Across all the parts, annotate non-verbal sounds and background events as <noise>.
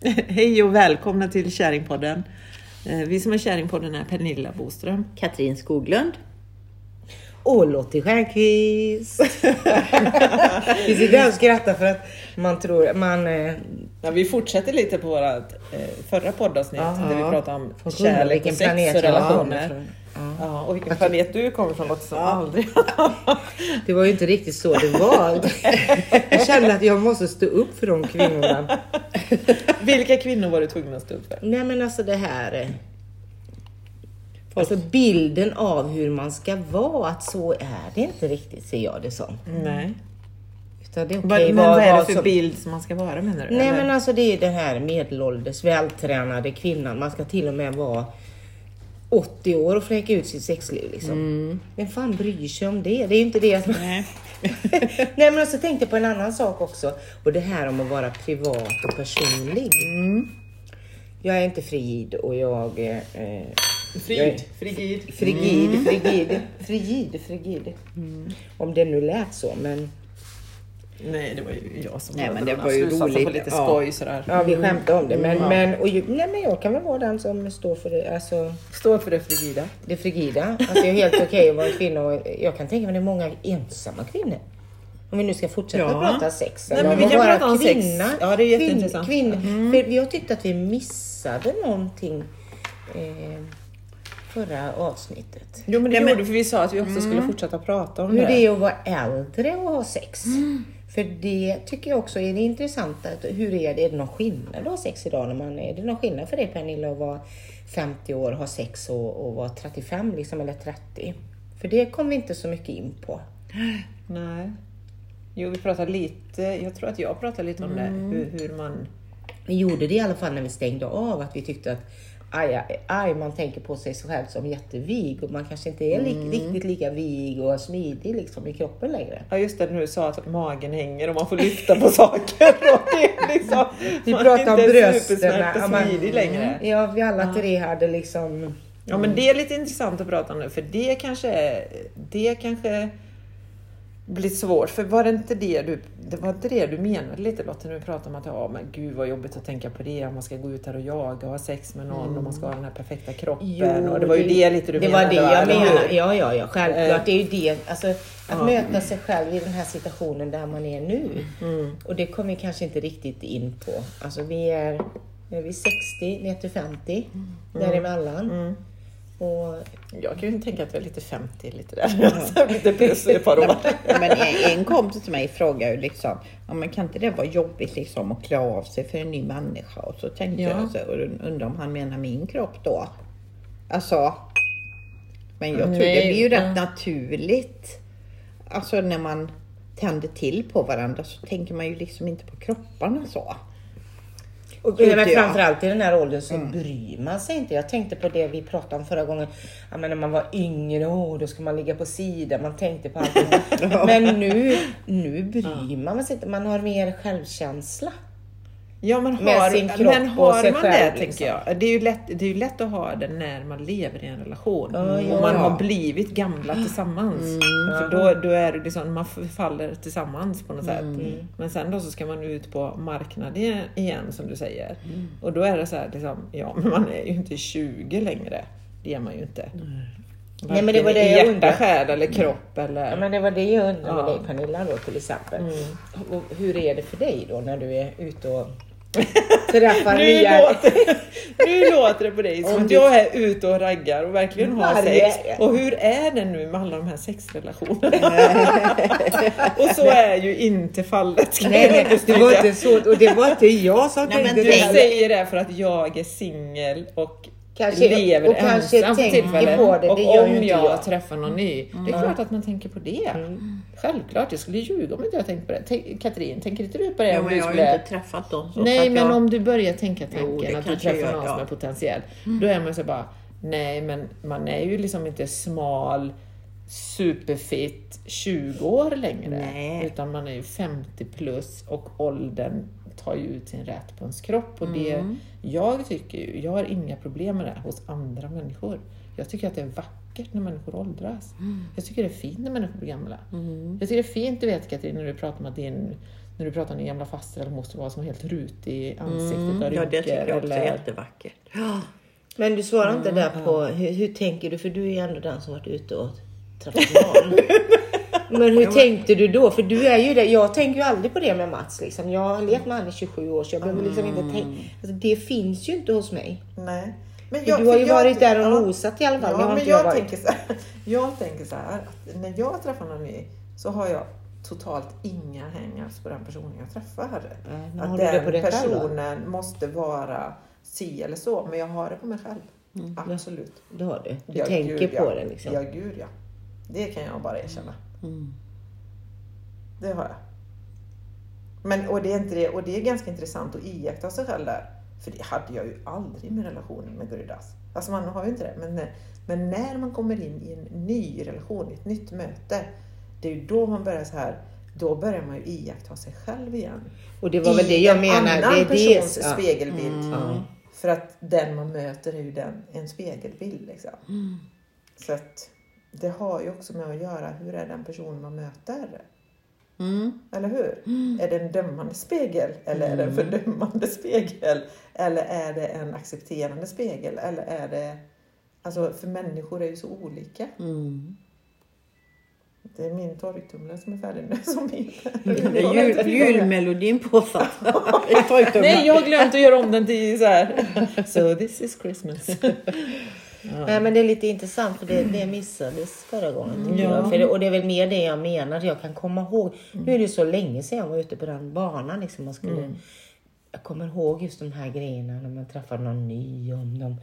<laughs> Hej och välkomna till Käringpodden. Eh, Vi som är Käringpodden är Pernilla Boström. Katrin Skoglund. Och Lottie Stjernquist. <laughs> vi sitter här och skrattar för att man tror, man... eh, Ja, vi fortsätter lite på vårt eh, förra poddavsnitt Ja. där vi pratade om kärlek och sex och relationer. ifrån. Ja, och vilken planet du kommer från låter som aldrig. <laughs> Det var ju inte riktigt så det var. <laughs> Jag kände att jag måste stå upp för de kvinnorna. <laughs> Vilka kvinnor var du tvungen att stå upp för? Nej men alltså det här... eh, Alltså bilden av hur man ska vara, att så är det inte riktigt ser jag det som. Nej. Utan det är okej men vad är det för som- bild som man ska vara menar du? Nej eller? men alltså det är den här medelålders vältränade kvinnan. Man ska till och med vara 80 år och fläka ut sitt sexliv liksom. Vem fan bryr sig om det? Det är ju inte det. Nej. <laughs> Nej men så tänkte jag på en annan sak också. Och det här om att vara privat och personlig. Jag är inte frigid och jag... Eh, eh, Frid, frigid. frigid, frigid, frigid, frigid. Om det nu lät så men... Nej, det var ju jag som Nej, men det var ju roligt. på lite Ja. skoj sådär. Ja vi skämtar om det men, Ja. men, och, nej, men jag kan väl vara den som står för det. Alltså, Står för det frigida. det frigida. Att det är helt okej att vara kvinna. Och jag kan tänka mig det är många ensamma kvinnor. Om vi nu ska fortsätta Ja. prata sex. Nej, men vi kan prata om sex. kvinna, Ja, det är kvinn- jätteintressant. Kvinna. Mm. För jag tyckte att vi missade någonting eh, förra avsnittet. Jo men det Ja, men- gjorde för vi sa att vi också skulle fortsätta prata om Hur det. det är att vara äldre och ha sex. För det tycker jag också är det intressanta. att Hur är det? Är det någon skillnad att ha sex idag? När man, är det någon skillnad för dig Pernilla att vara 50 år ha sex och, och vara 35 liksom, eller 30? För det kom vi inte så mycket in på. Nej. Jo, vi pratade lite, jag tror att jag pratade lite om det, hur, hur man... Vi gjorde det i alla fall när vi stängde av, att vi tyckte att aj, aj, aj, man tänker på sig själv som jättevig och man kanske inte är li- riktigt lika vig och smidig liksom i kroppen längre. Ja just det, när du sa att magen hänger och man får lyfta på saker. Är liksom, Vi man pratar om är inte brösten. och ja, men- smidig längre. Ja, vi alla tre hade liksom... Ja men det är lite intressant att prata om nu för det kanske, är- det kanske blir svårt. För var det inte det du, det var inte det du menade lite Lotta när du pratade om att ja men gud vad jobbigt att tänka på det om man ska gå ut här och jaga och ha sex med någon och man ska ha den här perfekta kroppen. och det var ju det, lite du det menade var det jag menade. Ja, ja, ja, självklart. Eh. Det är ju det. Alltså, att Ja. möta sig själv i den här situationen där man är nu. Mm. Och det kommer vi kanske inte riktigt in på. Alltså vi är, är vi 60 ner till 50 däremellan. Mm. Och Jag kan ju tänka att jag är lite 50 lite där. <laughs> lite plus i ett par år. Ja, men en, en kompis till mig frågade ju liksom, ja, men kan inte det vara jobbigt liksom att klä av sig för en ny människa? Och så tänkte Ja. jag så, och undrar om han menar min kropp då? Alltså, men jag tror Nej, det blir ju ja. rätt naturligt. Alltså när man tänder till på varandra så tänker man ju liksom inte på kropparna så. Och men jag. framförallt i den här åldern så bryr man sig inte. Jag tänkte på det vi pratade om förra gången. Ja, men när man var yngre, åh, då ska man ligga på sidan. Man tänkte på allt. <laughs> men nu, nu bryr man sig inte. Man har mer självkänsla. Ja men Med har, sin kropp men och har sig man själv, det liksom. tänker jag. Det är, ju lätt, det är ju lätt att ha det när man lever i en relation. Ja. Och man har blivit gamla tillsammans. För då, då är det liksom, man förfaller tillsammans på något sätt. Men sen då så ska man ut på marknaden igen som du säger. Och då är det så här, liksom, ja men man är ju inte 20 längre. Det är man ju inte. Nej, men det var det jag hjärta, undrade. själ eller kropp eller... Ja, men det var det jag undrade med Ja. dig Pernilla då till exempel. Och hur är det för dig då när du är ute och träffar Nu nya... låter, nu låter det på dig som Om att jag är ute och raggar och verkligen har Varje- sex. Och hur är det nu med alla de här sexrelationerna? <laughs> och så är ju inte fallet. Nej, nej, det var inte så. Och det var inte jag som Nej, men tänkte Du du det. säger det för att jag är singel och Kanske- lever och kanske ensam tänker tillfället. på det, det och gör om ju inte jag, jag. träffar någon ny, det är klart att man tänker på det. Självklart, jag skulle ljuga om inte jag tänkte på det. Tänk- Katrin, tänker inte du på det? Ja, om du jag har ju skulle... inte träffat dem. Så så Nej, att men jag... om du börjar tänka Jo, tanken det att du träffar någon som är potentiell. Då är man så bara, nej men man är ju liksom inte smal, superfit 20 år längre. Nej. Utan man är ju 50 plus och åldern tar ju ut sin rätt på ens kropp. Och det, Mm. Jag tycker ju, jag har inga problem med det hos andra människor. Jag tycker att det är vackert när människor åldras. Mm. Jag tycker det är fint när människor blir gamla. Jag tycker det är fint, du vet Katrin, när du pratar om att din när du pratar om din gamla faster eller moster var som helt rutig i ansiktet och Mm. Ja, det tycker jag också är eller- jättevackert. Men du svarar inte där på hur, hur tänker du? För du är ju ändå den som varit ute och träffat barn. <laughs> Men hur tänkte du då? För du är ju det. Jag tänker ju aldrig på det med Mats. Liksom. Jag har levt med honom i 27 år så jag behöver liksom inte tänka. Alltså, det finns ju inte hos mig. Nej. Men du har ju varit där och nosat i alla fall. Ja, har men jag, jag tänker så här, <laughs> jag tänker så här att när jag träffar någon ny så har jag totalt inga hang-ups på den personen jag träffar. Men att den själv då? personen måste vara si eller så, men jag har det på mig själv. Absolut. Det har du. Du Ja, tänker gud, på ja. det liksom. Ja, gud ja. Det kan jag bara erkänna. Mm. Det har jag. Men, och, det är inte det, och det är ganska intressant att iaktta sig själv där. För det hade jag ju aldrig med relationen med Guridas. Alltså man har ju inte det. Men, när- men när man kommer in i en ny relation, i ett nytt möte. Det är ju då man börjar så här. Då börjar man ju iaktta sig själv igen. Och det var väl I det jag en menar. annan Det är persons det. Spegelbild. Ja. För att den man möter är ju den, en spegelbild. Liksom. Så att det har ju också med att göra hur är den personen man möter. Mm. Eller hur? Är det en dömande spegel eller är det en fördömande spegel? Eller är det en accepterande spegel? Eller är det... Alltså för människor är ju så olika. Mm. Det är min torktumlare som är färdig nu. <laughs> Som min. Jul, julmelodin påsatt. <laughs> Nej, jag har glömt att göra om den till så här. <laughs> So this is Christmas. Nej men det är lite intressant för det, det missades förra gången. tycker Ja. För det, och det är väl mer det jag menar. Jag kan komma ihåg. Nu är det så länge sedan jag var ute på den banan. Liksom man skulle, Jag kommer ihåg just de här grejerna när man träffade någon ny. Om de,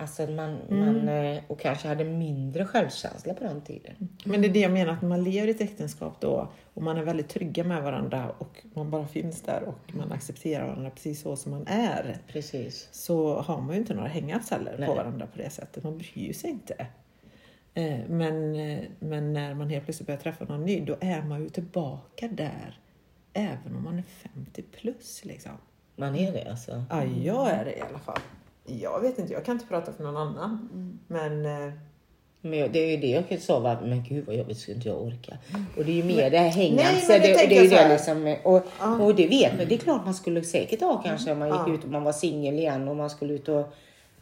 alltså man, man, eh, och kanske hade mindre självkänsla på den tiden. Men det är det jag menar, att man lever i ett äktenskap då och man är väldigt trygga med varandra och man bara finns där och man accepterar varandra precis så som man är. Precis. så har man ju inte några hang-ups heller Nej. på varandra på det sättet. Man bryr sig inte. Eh, Men, eh, men när man helt plötsligt börjar träffa någon ny, då är man ju tillbaka där. Även om man är 50 plus liksom. Man är det alltså. Ja, jag är det i alla fall. Jag vet inte, jag kan inte prata för någon annan. Mm. Men eh, Men det är ju det jag sa, va, men gud vad jobbigt skulle inte jag orka. Och det är ju mer det här Nej, hängande. men Det, det, det är ju så det liksom. Och, och det vet man. Det är klart man skulle säkert ha kanske om man gick Ja. ut och man var singel igen och man skulle ut och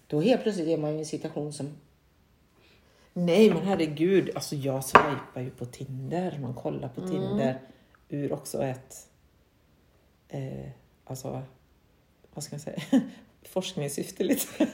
då helt plötsligt är man i en situation som nej, men herregud. Alltså jag swipar ju på Tinder. Man kollar på Tinder ur också ett... Eh, alltså, vad ska jag säga? Forskningssyfte lite.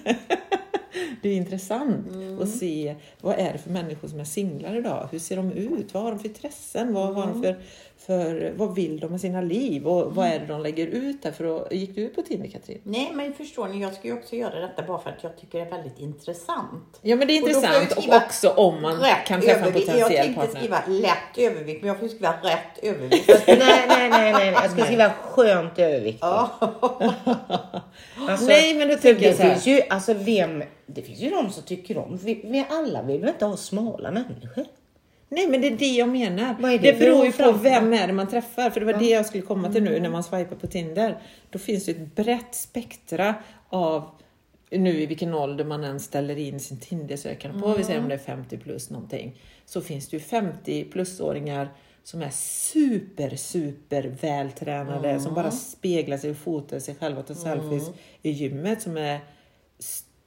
Det är intressant att se vad är det för människor som är singlar idag. Hur ser de ut? Vad har de för intressen? Vad, har de för, för, vad vill de med sina liv? Och vad är det de lägger ut där? För att, gick du ut på Tinder, Katrin? Nej, men förstår ni, jag ska ju också göra detta bara för att jag tycker det är väldigt intressant. Ja, men det är då jag intressant. Och också om man kan träffa en övervikt. Jag potentiell tänkte partner. skriva lätt övervikt, men jag får skriva rätt övervikt. <laughs> nej, nej, nej, nej, nej. <laughs> Jag ska skriva skönt överviktig. <laughs> Alltså, Nej, men för tänker jag så här. finns ju, alltså vem, det finns ju de som tycker om, vi, vi alla vill väl inte ha smala människor? Nej, men det är det jag menar. Det det beror ju på vem är det man träffar. För det var det jag skulle komma till nu när man swipar på Tinder. Då finns det ett brett spektra av nu i vilken ålder man än ställer in sin Tinder-sökande på, vi säger om det är 50 plus någonting, så finns det ju 50 plusåringar som är super, super vältränade, som bara speglar sig och fotar sig själva och tar selfies i gymmet, som är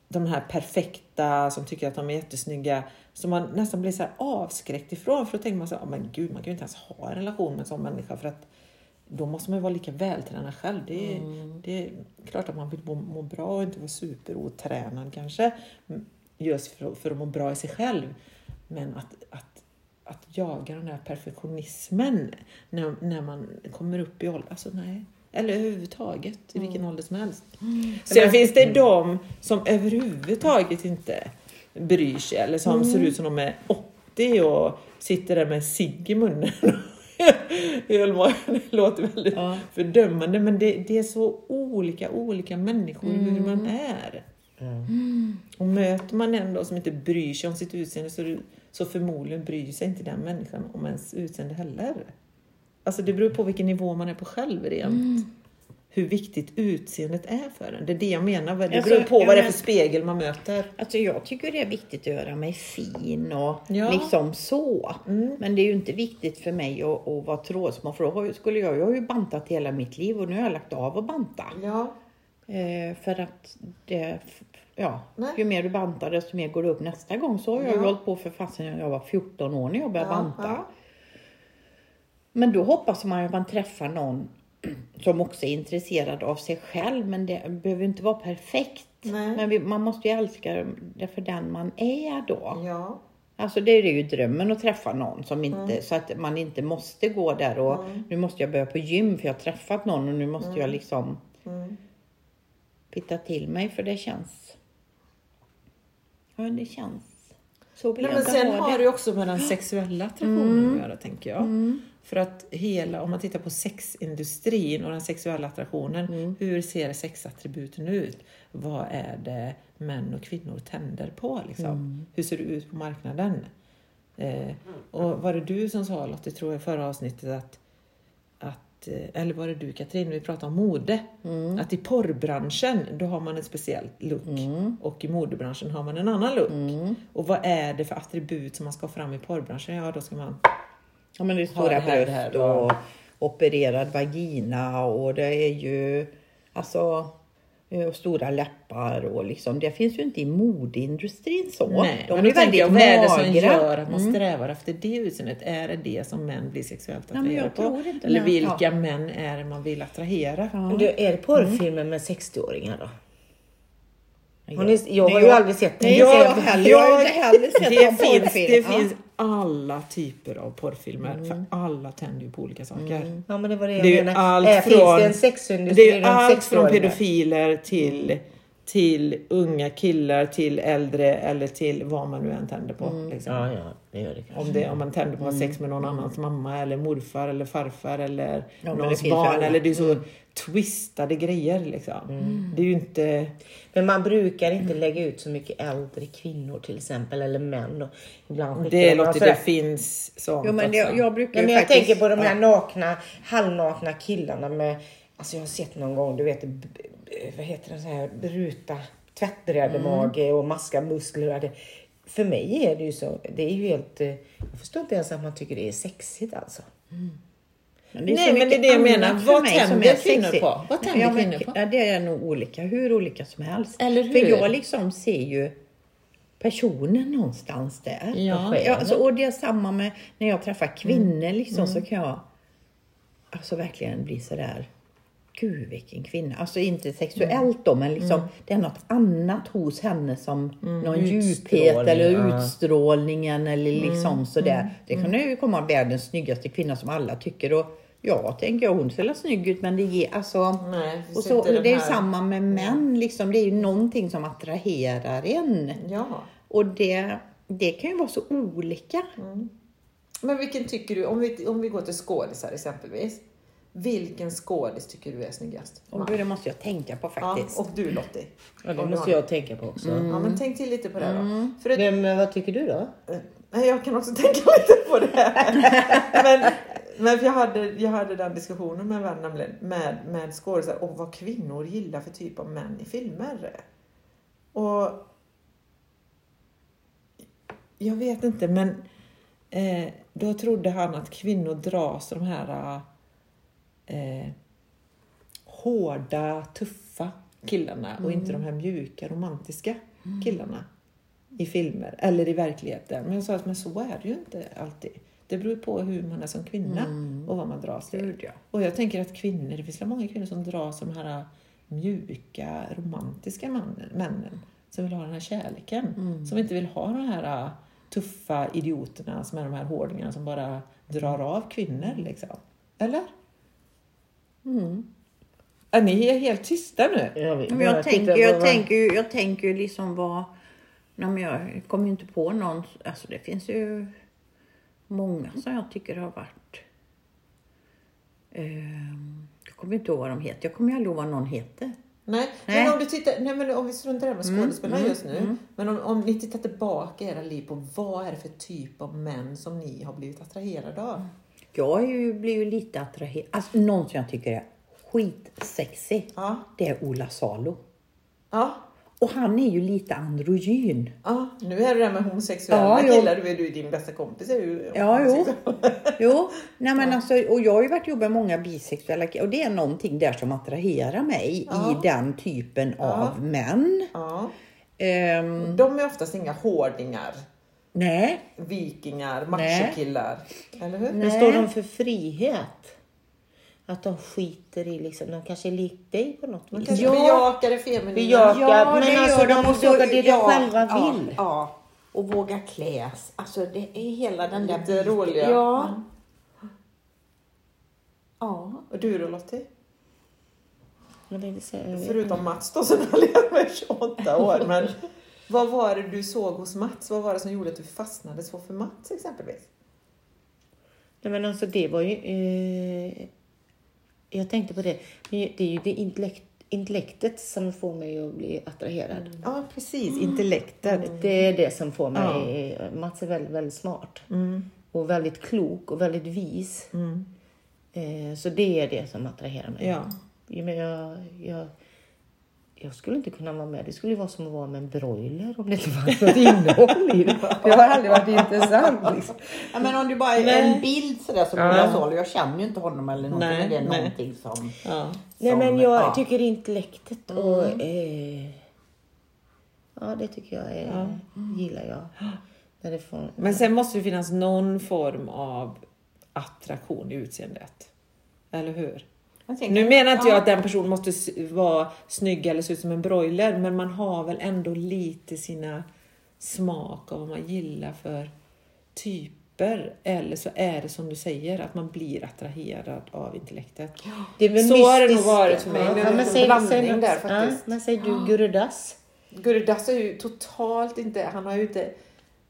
de här perfekta som tycker att de är jättesnygga som man nästan blir så avskräckt ifrån för då tänker man så här, "Ja, men gud man kan ju inte ens ha en relation med en sån människa för att då måste man ju vara lika vältränad själv. Det är, det är klart att man vill må, må bra och inte vara superotränad kanske just för, att- för att må bra i sig själv. Men att, att, att jaga den där perfektionismen när, när man kommer upp i ålder, alltså nej. Eller överhuvudtaget, i vilken ålder som helst. Sen finns det de som överhuvudtaget inte bryr sig eller som ser ut som de är 80 och sitter där med cigg i munnen. <laughs> Det låter väldigt fördömande men det, det är så olika, olika människor hur man är. Och möter man en då som inte bryr sig om sitt utseende så, så förmodligen bryr sig inte den människan om ens utseende heller. Alltså det beror på vilken nivå man är på själv rent. hur viktigt utseendet är för en. Det är det jag menar. Det Alltså, beror på vad det är för spegel man möter. Alltså jag tycker det är viktigt att göra mig fin och Ja. liksom så. Men det är ju inte viktigt för mig att, att vara trådsmal för då skulle jag, jag har ju bantat hela mitt liv och nu har jag lagt av att banta. Ja, Eh, för att det, ja, Nej. ju mer du bantar desto mer går det upp nästa gång. Så har jag Ja. ju hållit på för fasen jag var 14 år när jag började Ja, banta. ja. Men då hoppas man att man träffar någon som också är intresserad av sig själv. Men det behöver inte vara perfekt. Nej. Men man måste ju älska det för den man är då. ja. Alltså det är ju drömmen att träffa någon som inte, Mm. så att man inte måste gå där och nu måste jag börja på gym för jag har träffat någon och nu måste Mm. jag liksom pitta till mig för det känns. Ja, det känns. Så vill Nej, jag men sen ha har det. det ju också med den sexuella attraktionen att göra, tänker jag. För att hela, om man tittar på sexindustrin och den sexuella attraktionen, hur ser sexattributen ut? Vad är det män och kvinnor tänder på? Liksom? Hur ser det ut på marknaden? Eh, och var det du som sa, Lotte, tror jag förra avsnittet att att, eh, eller var det du Katrin, vi pratade om mode. Att i porrbranschen då har man en speciell look och i modebranschen har man en annan look. Och vad är det för attribut som man ska ha fram i porrbranschen? Ja, då ska man... Ja men det är stora bröst här, och opererad vagina och det är ju alltså eh, och stora läppar och liksom det finns ju inte i modeindustrin så. Nej, De men är tänker jag, väldigt vad är det som magra. Mm. gör att man strävar efter det utseendet? Är det det som män blir sexuellt Nej, men jag attraherade på? tror inte Eller vilka Ja. män är det man vill attrahera? Men du, är det porrfilmer med 60-åringar då? Ja. Ni, jag har Nej, ju jag- aldrig sett den. Nej, Jag jag heller. Jag har inte heller sett det finns, det Ja. finns alla typer av porrfilmer, för alla tänder ju på olika saker. Ja men det var det jag Det är menade. allt Äh, från, finns det en sexindustri det är allt från 60-åringar? pedofiler till, till unga killar, till äldre eller till vad man nu än tänder på. Liksom. Ja, ja, det gör det kanske. Om, det, om man tänder på att ha sex med någon annans mamma eller morfar eller farfar eller det någons barn. Eller det är så twistade grejer liksom. Det är ju inte... Men man brukar inte lägga ut så mycket äldre kvinnor till exempel, eller män. Och ibland Det låter, sådär. det finns sånt Jo men det, jag brukar Nej, ju men jag faktiskt... tänker på de här ja. nakna, halvnakna killarna med, alltså jag har sett någon gång, du vet, vad heter det, så här bruta tvättbrädemage och maska muskler. och Det. För mig är det ju så, det är ju helt, eh, jag förstår inte ens att man tycker det är sexigt alltså. Men det är Nej, men det är det jag menar. Vad tänder kvinnor på? Vad tänder ja, men, på? Ja, det är nog olika. Hur olika som helst. Eller hur? För jag liksom ser ju personen någonstans där. Ja. ja alltså, och det är samma med när jag träffar kvinnor liksom så kan jag alltså verkligen bli sådär Gud vilken kvinna. Alltså inte sexuellt då men liksom det är något annat hos henne som någon djuphet eller ja. utstrålningen eller liksom sådär. Det kan ju komma världens snyggaste kvinna som alla tycker och ja, tänker jag hon ser väl snygg ut men det ger alltså Nej, och så, det är ju här- samma med män liksom. Det är ju någonting som attraherar en. Ja. Och det, det kan ju vara så olika. Men vilken tycker du, om vi, om vi går till skådisar exempelvis. Vilken skådis tycker du är snyggast? Och det måste jag tänka på Ja, faktiskt. och du Lottie? Ja, det måste jag tänka på också. Ja, men tänk till lite på det då. För att, Men, vad tycker du då? Nej, jag kan också <laughs> tänka lite på det. <laughs> men men jag, hade, jag hade den diskussionen med en vän nämligen, med, med skådisar och vad kvinnor gillar för typ av män i filmer. Och jag vet inte, men eh, då trodde han att kvinnor dras till de här eh, hårda, tuffa killarna och inte de här mjuka, romantiska killarna i filmer eller i verkligheten. Men jag sa att men så är det ju inte alltid. Det beror på hur man är som kvinna och vad man dras till. Gud, ja. Och jag tänker att kvinnor, det finns väl många kvinnor som dras till de här mjuka, romantiska mannen, männen som vill ha den här kärleken. Som inte vill ha de här äh, tuffa idioterna som är de här hårdingarna som bara drar av kvinnor. Liksom. Eller? Är ni helt tysta nu? Jag, vet- Men jag, tänker, jag, vad- tänker, jag tänker ju liksom vad... Nej, men jag kommer ju inte på någon. Alltså det finns ju många som jag tycker har varit... ehm, jag kommer inte ihåg vad de heter. Jag kommer ju aldrig ihåg vad någon heter. Nej, Nej. Men om du tittar, nej men om vi struntar i det med skådespelare just nu. Men om, om ni tittar tillbaka i era liv på vad är det för typ av män som ni har blivit attraherade av? Jag är ju, blir ju lite attraherad. Alltså någon som jag tycker är skitsexig, Ja. det är Ola Salo. Ja. Och han är ju lite androgyn. Ja, nu är det där med homosexuella Ja, killar, du är du din bästa kompis är ju Ja, jo. Jo, nej men alltså, och jag har ju varit ihop med många bisexuella och det är någonting där som attraherar mig Ja. i den typen av män. Ja. Ehm, De är oftast inga hårdingar, nej, vikingar, Nej. machokillar. Eller hur? Men står de för frihet? Att de skiter i liksom, de kanske är lik dig på något De vis. kanske Ja. bejakar det feminina. Bejaka- Ja, men alltså, de så- vågar det de ja, själva ja, vill. Ja, och våga kläs. Alltså det är hela den där Lite biten. roliga. Ja. Ja. Och du då Lottie? Förutom Mats då som har levt med 28 år. Men vad var det du såg hos Mats? Vad var det som gjorde att du fastnade så för Mats exempelvis? Nej men alltså det var ju... Eh, jag tänkte på det. Det är ju det intellekt, intellektet som får mig att bli attraherad. Ja, precis. Intellektet. Det är det som får mig... Mats är väldigt, väldigt smart. Och väldigt klok och väldigt vis. Eh, så det är det som attraherar mig. Ja. Ja, men jag, jag, jag skulle inte kunna vara med. Det skulle ju vara som att vara med en broiler om det inte fanns något innehåll i det. <laughs> Det har aldrig varit intressant. Liksom. Ja, men om det bara är Nej. en bild sådär som Ja. Ola Salo, jag känner ju inte honom eller någonting, Nej, men det är nej. någonting som... Ja. Nej som- men jag ja. tycker intellektet och... Eh, ja det tycker jag är, gillar jag. När det får, Men sen måste det finnas någon form av attraktion i utseendet. Eller hur? Tänker- Nu menar inte ja. jag att den personen måste vara snygg eller se ut som en broiler, men man har väl ändå lite sina smak av vad man gillar för typer. Eller så är det som du säger, att man blir attraherad av intellektet. det är väl Så har det nog varit för mig. Det men en säg- säg där faktiskt. Ja, men säger du Gurras? Gurdas är ju totalt inte, han har ju inte,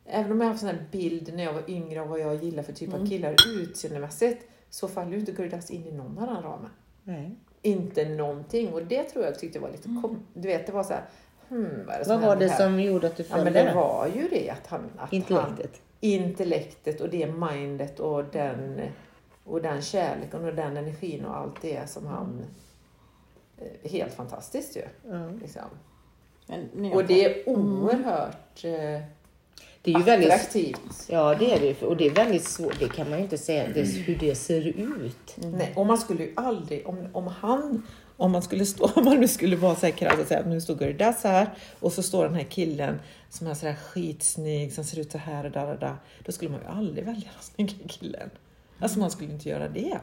även om jag har haft sån här bild när jag var yngre av vad jag gillar för typ av killar utseendemässigt, så faller ju inte Gurdas in i någon av den ramen. Nej. Inte någonting. Och det tror jag tyckte var lite kom, Du vet, det var så här, hmm, vad är det som Vad var det här? som gjorde att du Ja, följde men det var ju det att han... Att Intellektet. Han, intellektet och det mindet och den, och den kärleken och den energin och allt det som han... eh, Helt fantastiskt ju. Ja. Liksom. Men Och det är oerhört eh, Det är ju väldigt... attraktivt. Ja det är det. Och det är väldigt svårt. Det kan man ju inte säga det, hur det ser ut. Nej, och man skulle ju aldrig, om, om han, om man skulle stå, <laughs> om man nu skulle vara så här krass och säga att nu står Gurdas här och så står den här killen som är så här skitsnygg som ser ut så här och där och där. Då skulle man ju aldrig välja den snygga killen. Alltså man skulle inte göra det.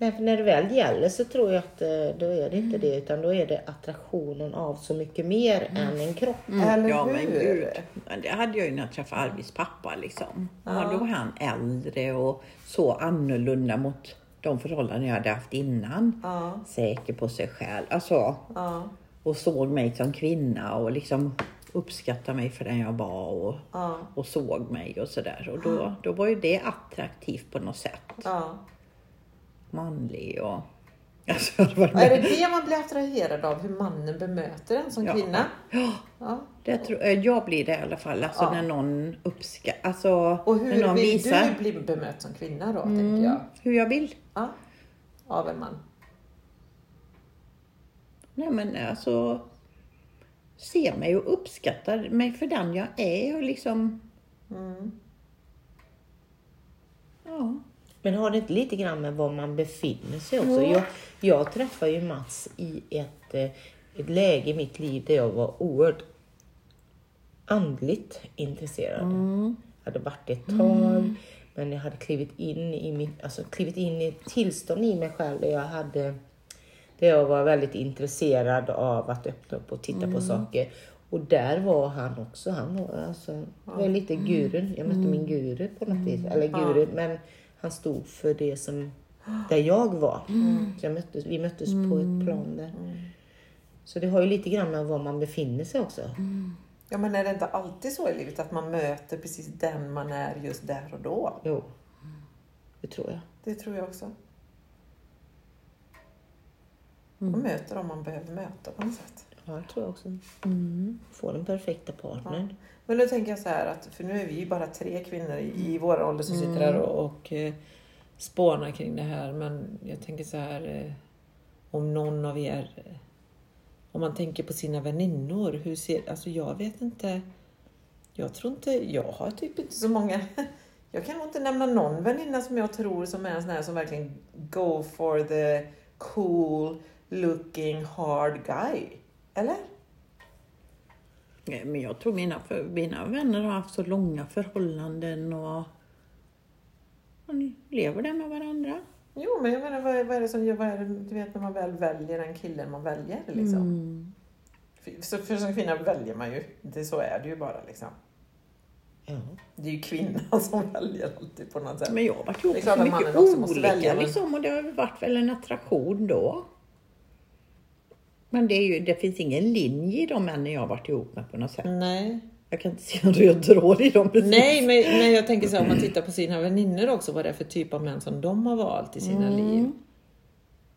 Nej, för när det väl gäller så tror jag att eh, då är det inte det utan då är det attraktionen av så mycket mer än en kropp. Eller ja, hur? men gud. Men det hade jag ju när jag träffade Arvids pappa. Liksom. Ja. då var han äldre och så annorlunda mot de förhållanden jag hade haft innan. Ja, Säker på sig själv. Alltså, ja, och såg mig som kvinna och liksom uppskattade mig för den jag var och, ja, och såg mig och sådär. Och då, då var ju det attraktivt på något sätt. Ja. Manlig och... Alltså, Är det det man blir attraherad av? Hur mannen bemöter en som Ja. kvinna? Ja. det tror, eh, jag blir det i alla fall. Alltså Ja. när någon uppskattar... Alltså Och när hur någon vill visar du bli bemött som kvinna då, tänker jag? hur jag vill. Ja. Av en man. Nej men alltså se mig och uppskattar mig för den jag är och liksom... Mm. Ja. Men har det inte lite grann med var man befinner sig också? Jag, jag träffade ju Mats i ett, eh, ett läge i mitt liv där jag var oerhört andligt intresserad. Jag hade varit det ett tag, men jag hade klivit in i mitt, alltså klivit in i ett tillstånd i mig själv där jag hade där jag var väldigt intresserad av att öppna upp och titta på saker. Och där var han också. Han var, alltså, det var lite gurun. Jag mötte min guru på något vis. Eller guru, men han stod för det som där jag var. Så jag möttes, vi möttes på ett plan där. Så det har ju lite grann med var man befinner sig också. Ja, men är det inte alltid så i livet att man möter precis den man är just där och då? Jo, det tror jag. Det tror jag också. Man möter dem man behöver möta på något sätt. Ja, det tror jag också. Få den perfekta partnern. Men nu tänker jag så här att, för nu är vi ju bara tre kvinnor i, i våra ålder som sitter här och, och eh, spånar kring det här. Men jag tänker så här, eh, om någon av er, eh, om man tänker på sina väninnor, hur ser, alltså jag vet inte, jag tror inte, jag har typ inte så många, <laughs> jag kan nog inte nämna någon väninna som jag tror som är en sån här som verkligen go for the cool looking hard guy. Eller? Nej, Men jag tror mina, för, mina vänner har haft så långa förhållanden och, och lever där med varandra. Jo, men jag menar vad är, vad är det som gör, vad är det, du vet när man väl väljer den killen man väljer liksom. Mm. För, så för som kvinna väljer man ju, det, så är det ju bara liksom. Ja. Det är ju kvinnan <laughs> som väljer alltid på något sätt. Men jag har varit Det ihop klart så mycket olika välja, men- liksom, och det har varit väl en attraktion då. Men det, är ju, det finns ingen linje i de männen jag har varit ihop med på något sätt. Nej. Jag kan inte se en röd tråd i dem precis. Nej, men, men jag tänker så här, om man tittar på sina väninnor också, vad det är för typ av män som de har valt i sina liv.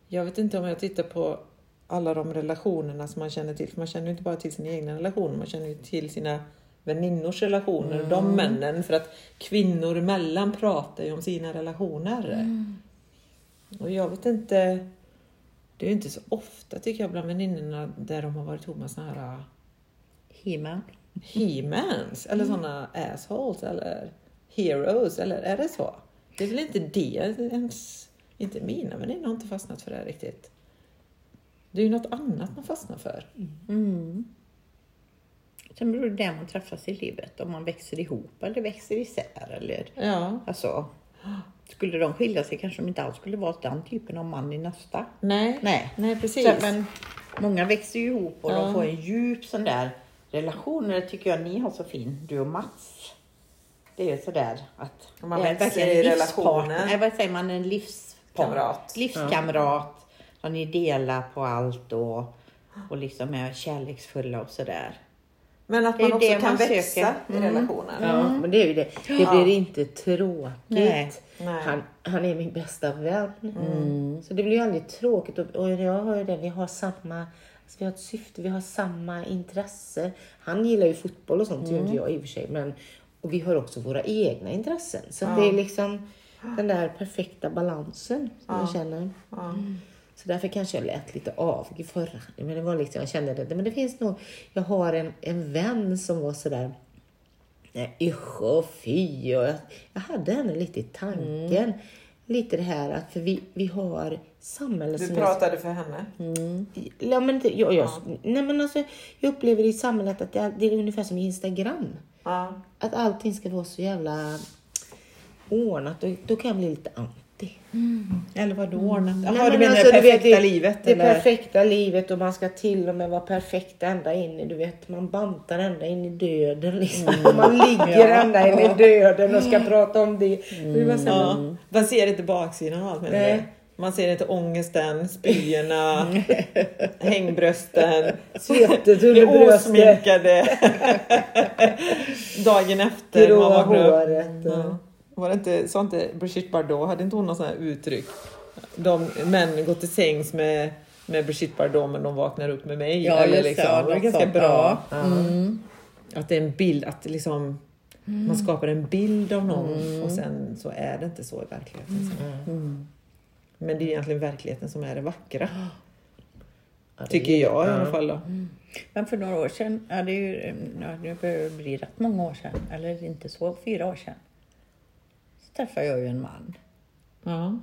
Jag vet inte om jag tittar på alla de relationerna som man känner till, för man känner ju inte bara till sina egna relationer, man känner ju till sina väninnors relationer, de männen, för att kvinnor emellan pratar ju om sina relationer. Och jag vet inte, det är ju inte så ofta tycker jag bland väninnorna där de har varit ihop med såna här He-Man. he-mans eller sådana assholes eller heroes eller är det så? Det är väl inte det ens, inte mina väninnor har inte fastnat för det här riktigt. Det är ju något annat man fastnar för. Mm. Sen beror det där man träffas i livet, om man växer ihop eller växer isär. Eller, Ja, alltså, skulle de skilja sig kanske de inte alls skulle vara den typen av man i nästa. nej, Nej. nej precis. Så, men många växer ju ihop och Ja. de får en djup sån där relation. Det tycker jag ni har så fin, du och Mats. Det är ju sådär att... Och man växer verkligen i relationen. Nej, vad säger man? En livskamrat. Kamrat. Livskamrat. Och ni delar på allt och, och liksom är kärleksfulla och sådär. Men att man också det kan man växa söker. i Mm. relationen. Ja, men det är ju det. Det blir inte tråkigt. Nej. Nej. Han, han är min bästa vän. Så det blir ju aldrig tråkigt. Och, och jag har ju det, vi har samma alltså vi har ett syfte, vi har samma intresse. Han gillar ju fotboll och sånt, det gör inte jag i och för sig. Men, och vi har också våra egna intressen. Så det är liksom den där perfekta balansen som jag känner. Ja. Så därför kanske jag lät lite avig i förra. Men det var liksom, jag kände det. Men det finns nog, jag har en, en vän som var sådär Nej, usch och fy. Och jag, jag hade henne lite i tanken. Lite det här att för vi, vi har samhället Du pratade för henne. Jag, ja, men jag, jag, nej, men alltså, jag upplever i samhället att det är, det är ungefär som Instagram. Ja. Att allting ska vara så jävla ordnat. Och då kan jag bli lite anti. Eller vadå ordnat? Nej, Jaha, du men menar alltså, det du vet, perfekta livet? Det eller? perfekta livet och man ska till och med vara perfekt ända in i, du vet, man bantar ända in i döden liksom. Och <laughs> man ligger ända in i döden och ska prata om det. det så här, Ja. Man ser inte baksidan av allt menar du? Man ser inte ångesten, spyorna, <laughs> hängbrösten, Svetet det under bröstet, osminkade <laughs> dagen efter gråa håret. Ja. Var det inte, sa inte Brigitte Bardot, hade inte hon något sånt här uttryck? De män går till sängs med, med Brigitte Bardot men de vaknar upp med mig. Ja, Eller liksom. det var ganska sånt, bra. ja. Mm. Att det är en bild, att liksom man skapar en bild av någon och sen så är det inte så i verkligheten. Mm. Men det är egentligen verkligheten som är det vackra. Ja, det Tycker jag i alla fall. Men för några år sedan, ja, det är ju, det bli rätt många år sedan, eller inte så, fyra år sedan. Träffade jag ju en man. Ja.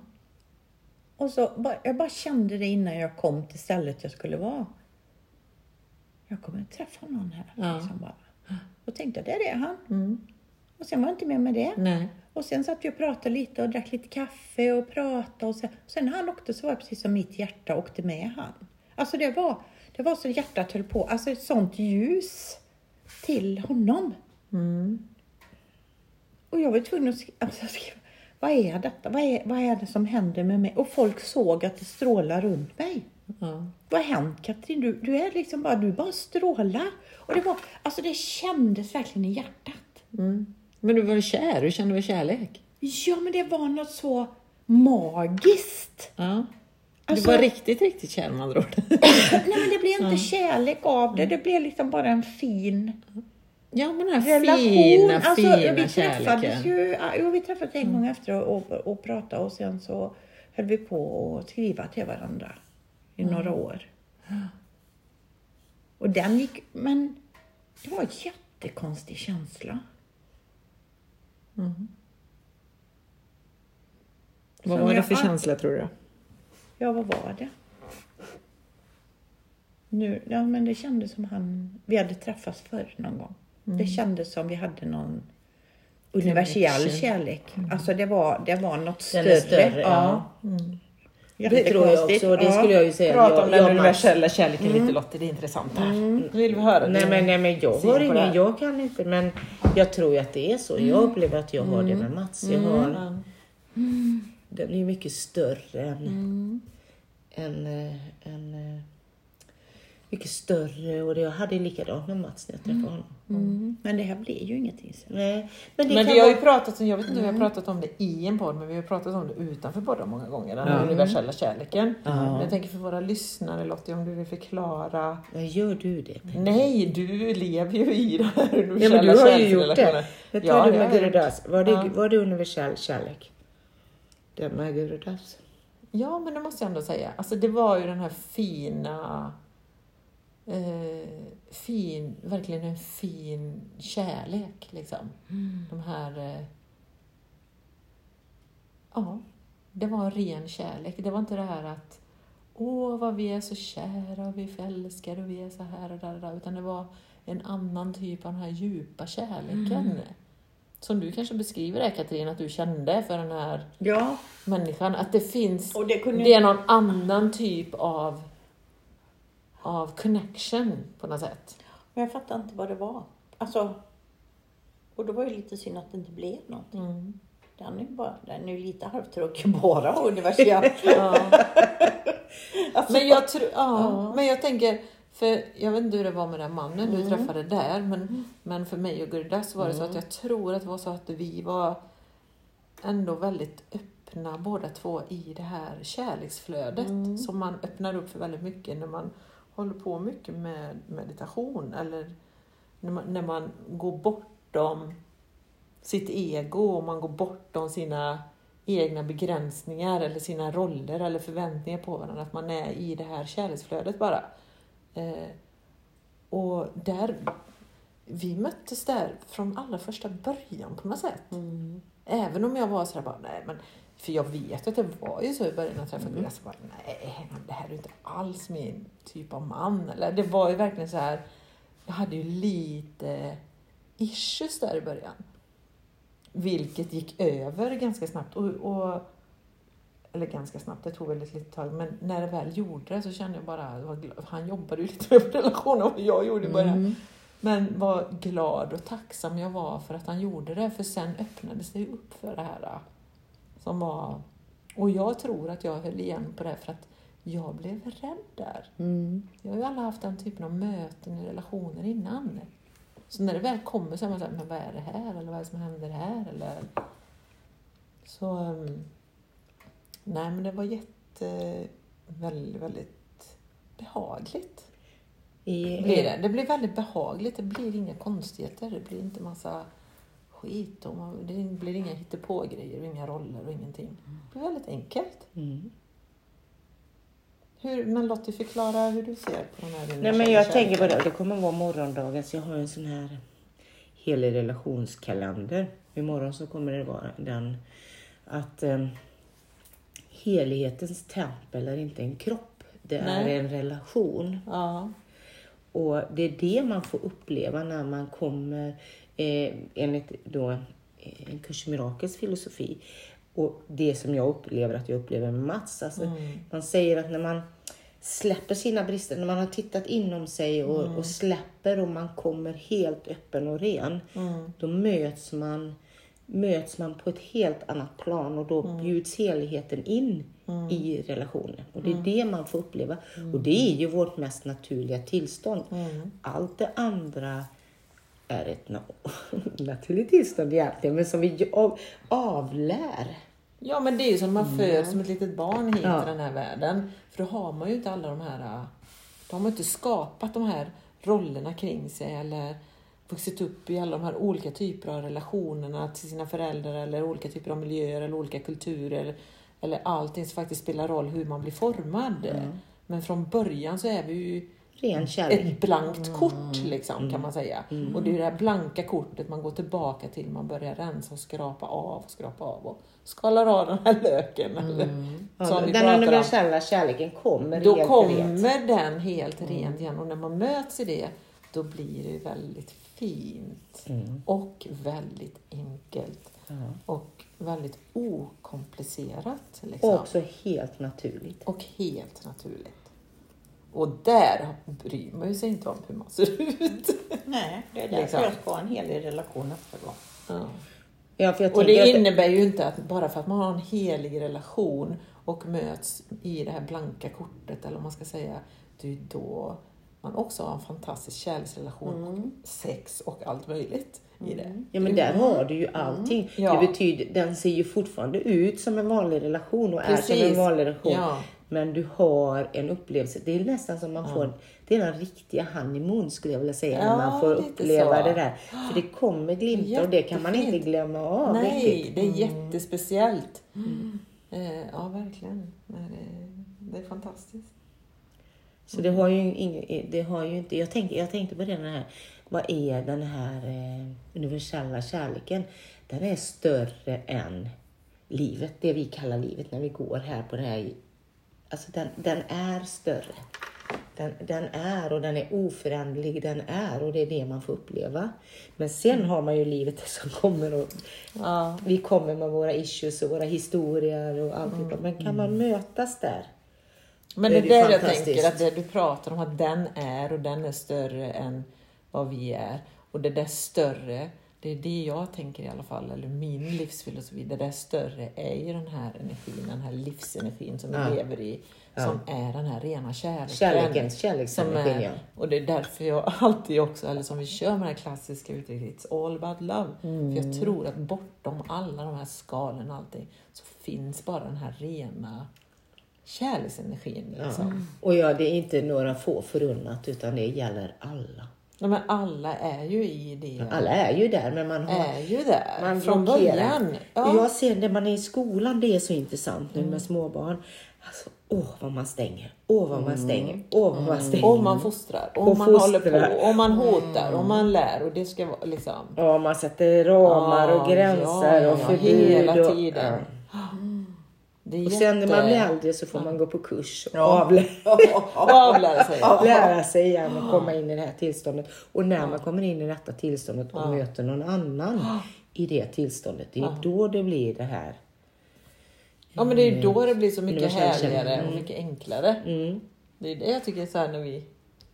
Och så, jag bara kände det innan jag kom till stället jag skulle vara. Jag kommer att träffa någon här. Ja. Liksom bara. Och tänkte, det är det han. Mm. Och sen var jag inte med med det. Nej. Och sen satt vi och pratade lite och drack lite kaffe och pratade. Och sen, sen när han åkte så var det precis som mitt hjärta åkte med han. Alltså det var, det var så hjärtat höll på. Alltså ett sånt ljus till honom. Mm. Och jag var tvungen att sk- alltså, skriva, vad är detta? Vad är, vad är det som händer med mig? Och folk såg att det strålar runt mig. Ja. Vad har hänt Katrin? Du, du är liksom bara, du bara strålar. Och det var, alltså det kändes verkligen i hjärtat. Mm. Men du var kär, du kände väl kärlek? Ja, men det var något så magiskt. Ja. Alltså- du var riktigt, riktigt kär med andra ord. Nej, men det blev inte kärlek av det. Det blev liksom bara en fin Ja, men den här relation. fina, alltså, fina vi träffades ju, jo, vi träffades en gång efter och, och, och pratade och sen så höll vi på att skriva till varandra. i några år. Och den gick, men det var en jättekonstig känsla. Vad Som var det jag för all- känsla tror du? Ja, vad var det? Nu, ja, men det kändes som han, vi hade träffats förr någon gång. Det kändes som vi hade någon universell kärlek. Alltså det var, det var något Den större. är större, ja. Det tror jag också. Det skulle jag ju säga. Prata Jag- om den jag, Mats- universella kärleken lite Lotte, det är intressant här. Nu vill vi höra Nej men, nej, men jag har ingen, jag kan inte men jag tror ju att det är så. Jag upplever att jag har det med Mats. Jag har, den är ju mycket större än, än, eh, än eh, mycket större och det, jag hade likadant med Mats när jag träffade honom. Mm. Men det här blir ju ingenting sen. Nej, men det Men kan vi har ju vara, pratat om, jag vet inte om vi har pratat om det i en podd, men vi har pratat om det utanför podden många gånger. Den här universella kärleken. Men jag tänker för våra lyssnare Lottie, om du vill förklara. Ja, gör du det? Nej, du lever ju i den här Ja, universella men du har ju gjort det. Jag Ja, tar du jag med har Guru Das. Var det, Ja. var det universell kärlek? Den med Guru Das? Ja, men det måste jag ändå säga. Alltså det var ju den här fina, eh, fin, verkligen en fin kärlek liksom. De här, eh, ja, det var en ren kärlek. Det var inte det här att åh vad vi är så kära och vi är förälskade och vi är så här och där och där. Utan det var en annan typ av den här djupa kärleken. Som du kanske beskriver det Katrin, att du kände för den här Ja, människan. Att det finns, och det kunde det är någon annan typ av, av connection på något sätt. Men jag fattar inte vad det var. Alltså, och det var ju lite synd att det inte blev någonting. Mm. Den är bara, den är ju lite halvtråkig bara <laughs> universell. Ja. <laughs> alltså, Men jag tror, ja, Ja. men jag tänker, för jag vet inte hur det var med den mannen du Mm. träffade där, men, men för mig och Gurdas var det så att jag tror att det var så att vi var ändå väldigt öppna båda två i det här kärleksflödet Mm. som man öppnar upp för väldigt mycket när man håller på mycket med meditation eller när man, när man går bortom sitt ego och man går bortom sina egna begränsningar eller sina roller eller förväntningar på varandra. Att man är i det här kärleksflödet bara. Eh, och där, vi möttes där från allra första början på något sätt. Mm. Även om jag var sådär bara, nej men för jag vet att det var ju så i början när jag träffade Gurra, så bara, nej det här är inte alls min typ av man. Eller det var ju verkligen så här, jag hade ju lite issues där i början. Vilket gick över ganska snabbt. Och, och, eller ganska snabbt, det tog väldigt lite tag. Men när det väl gjorde det så kände jag bara, han jobbade ju lite med relationen vad jag gjorde i början. Mm. Men vad glad och tacksam jag var för att han gjorde det. För sen öppnades det ju upp för det här. Som var... Och jag tror att jag höll igen på det för att jag blev rädd där. Mm. Jag har ju alla haft den typen av möten i relationer innan. Så när det väl kommer så är man såhär, men vad är det här? Eller vad är det som händer här? Eller... Så... um, Nej men det var jätte... Väldigt, väldigt behagligt. I, Blir det. det blir väldigt behagligt. Det blir inga konstigheter. Det blir inte massa skit. Och man, det blir inga hittepå-grejer och inga roller och ingenting. Det blir väldigt enkelt. Mm. Hur, men Lottie, förklara hur du ser på den här Nej men jag kärleken. tänker på det, det kommer vara morgondagens, jag har en sån här helig relationskalender. Imorgon så kommer det vara den att eh, helighetens tempel är inte en kropp, det är Nej. en relation. Ja. Och det är det man får uppleva när man kommer eh, enligt då eh, en kurs i mirakels filosofi. Och det som jag upplever att jag upplever med Mats. Alltså, Mm. Man säger att när man släpper sina brister, när man har tittat inom sig och, Mm. och släpper och man kommer helt öppen och ren. Mm. Då möts man, möts man på ett helt annat plan och då Mm. bjuds heligheten in i relationen. Och Mm. det är det man får uppleva. Och det är ju vårt mest naturliga tillstånd. Mm. Allt det andra är ett na- <laughs> naturligt tillstånd egentligen, men som vi av, avlär. ja, men det är ju som när man föds som ett litet barn hit Ja. till den här världen. För då har man ju inte alla de här... Då har man inte skapat de här rollerna kring sig eller vuxit upp i alla de här olika typer av relationerna till sina föräldrar eller olika typer av miljöer eller olika kulturer. Eller allting som faktiskt spelar roll hur man blir formad. Men från början så är vi ju Ren kärlek. ett blankt kort liksom kan man säga. Och det är det här blanka kortet man går tillbaka till. Man börjar rensa och skrapa av och skrapa av och skalar av den här löken. Eller, Ja, som vi den universella kärleken kommer Då helt kommer rent. den helt rent igen och när man möts i det då blir det väldigt fint och väldigt enkelt och väldigt okomplicerat. Liksom. Och också helt naturligt. och helt naturligt. Och där bryr man ju sig inte om hur man ser ut. Nej, <laughs> det är därför därför jag ska ha en helig relation nästa gång. Ja. Ja, för jag Och det att- innebär ju inte att bara för att man har en helig relation och möts i det här blanka kortet, eller om man ska säga, det är då man också har en fantastisk kärleksrelation, sex och allt möjligt i det. Ja men där har du ju allting. Mm. Ja. Det betyder, den ser ju fortfarande ut som en vanlig relation och är som Precis. en vanlig relation. Ja. Men du har en upplevelse. Det är nästan som man får, det är den riktiga honeymoon skulle jag vilja säga. Ja, när man får uppleva så. det där. För det kommer glimtar och det kan man inte glömma av Nej, riktigt. det är jättespeciellt. Eh, ja, verkligen. Det, är fantastiskt. Så det har ju inget, det har ju inte, jag tänkte, jag tänkte på det den här, vad är den här eh, universella kärleken? Den är större än livet, det vi kallar livet när vi går här på det här. Alltså den, den är större. Den, den är och den är oföränderlig, den är och det är det man får uppleva. Men sen har man ju livet <laughs> som kommer och Ja. vi kommer med våra issues och våra historier och allt. Men kan man mötas där? Men Det det, är är där jag tänker att det du pratar om att den är och den är större än vad vi är. Och det där större, det är det jag tänker i alla fall, eller min livsfilosofi, det där större är ju den här energin, den här livsenergin som Ja. vi lever i. Som är den här rena kärleken. Kärlekens kärleksenergin, är, ja. Och det är därför jag <laughs> alltid också, eller som vi kör med det här klassiska uttrycket, it's all about love. För Mm. jag tror att bortom alla de här skalen och allting, så finns bara den här rena kärleksenergin. Liksom. Och ja, det är inte några få förunnat utan det gäller alla. Nej, men alla är ju i det. Alla är ju där men man har är ju där man från blockerar. början. Och Ja. Jag ser när man är i skolan, det är så intressant nu med småbarn. Alltså, åh vad man stänger, åh vad man stänger, åh vad man stänger. Om man fostrar, om Och man håller fostrar. på, om man hotar, om man lär och det ska vara liksom... Ja, man sätter ramar och gränser ja, och ja, förbud. hela och, tiden. Ja. Och sen när man blir jätte- äldre så får man gå på kurs och Ja. avlä- <laughs> avlära sig. <laughs> avlära sig igen och komma in i det här tillståndet. Och när man kommer in i detta tillståndet och möter någon annan i det tillståndet, det är då det blir det här. Ja men det är ju då det blir så mycket härligare och mycket enklare. Mm. Det är det jag tycker så här när vi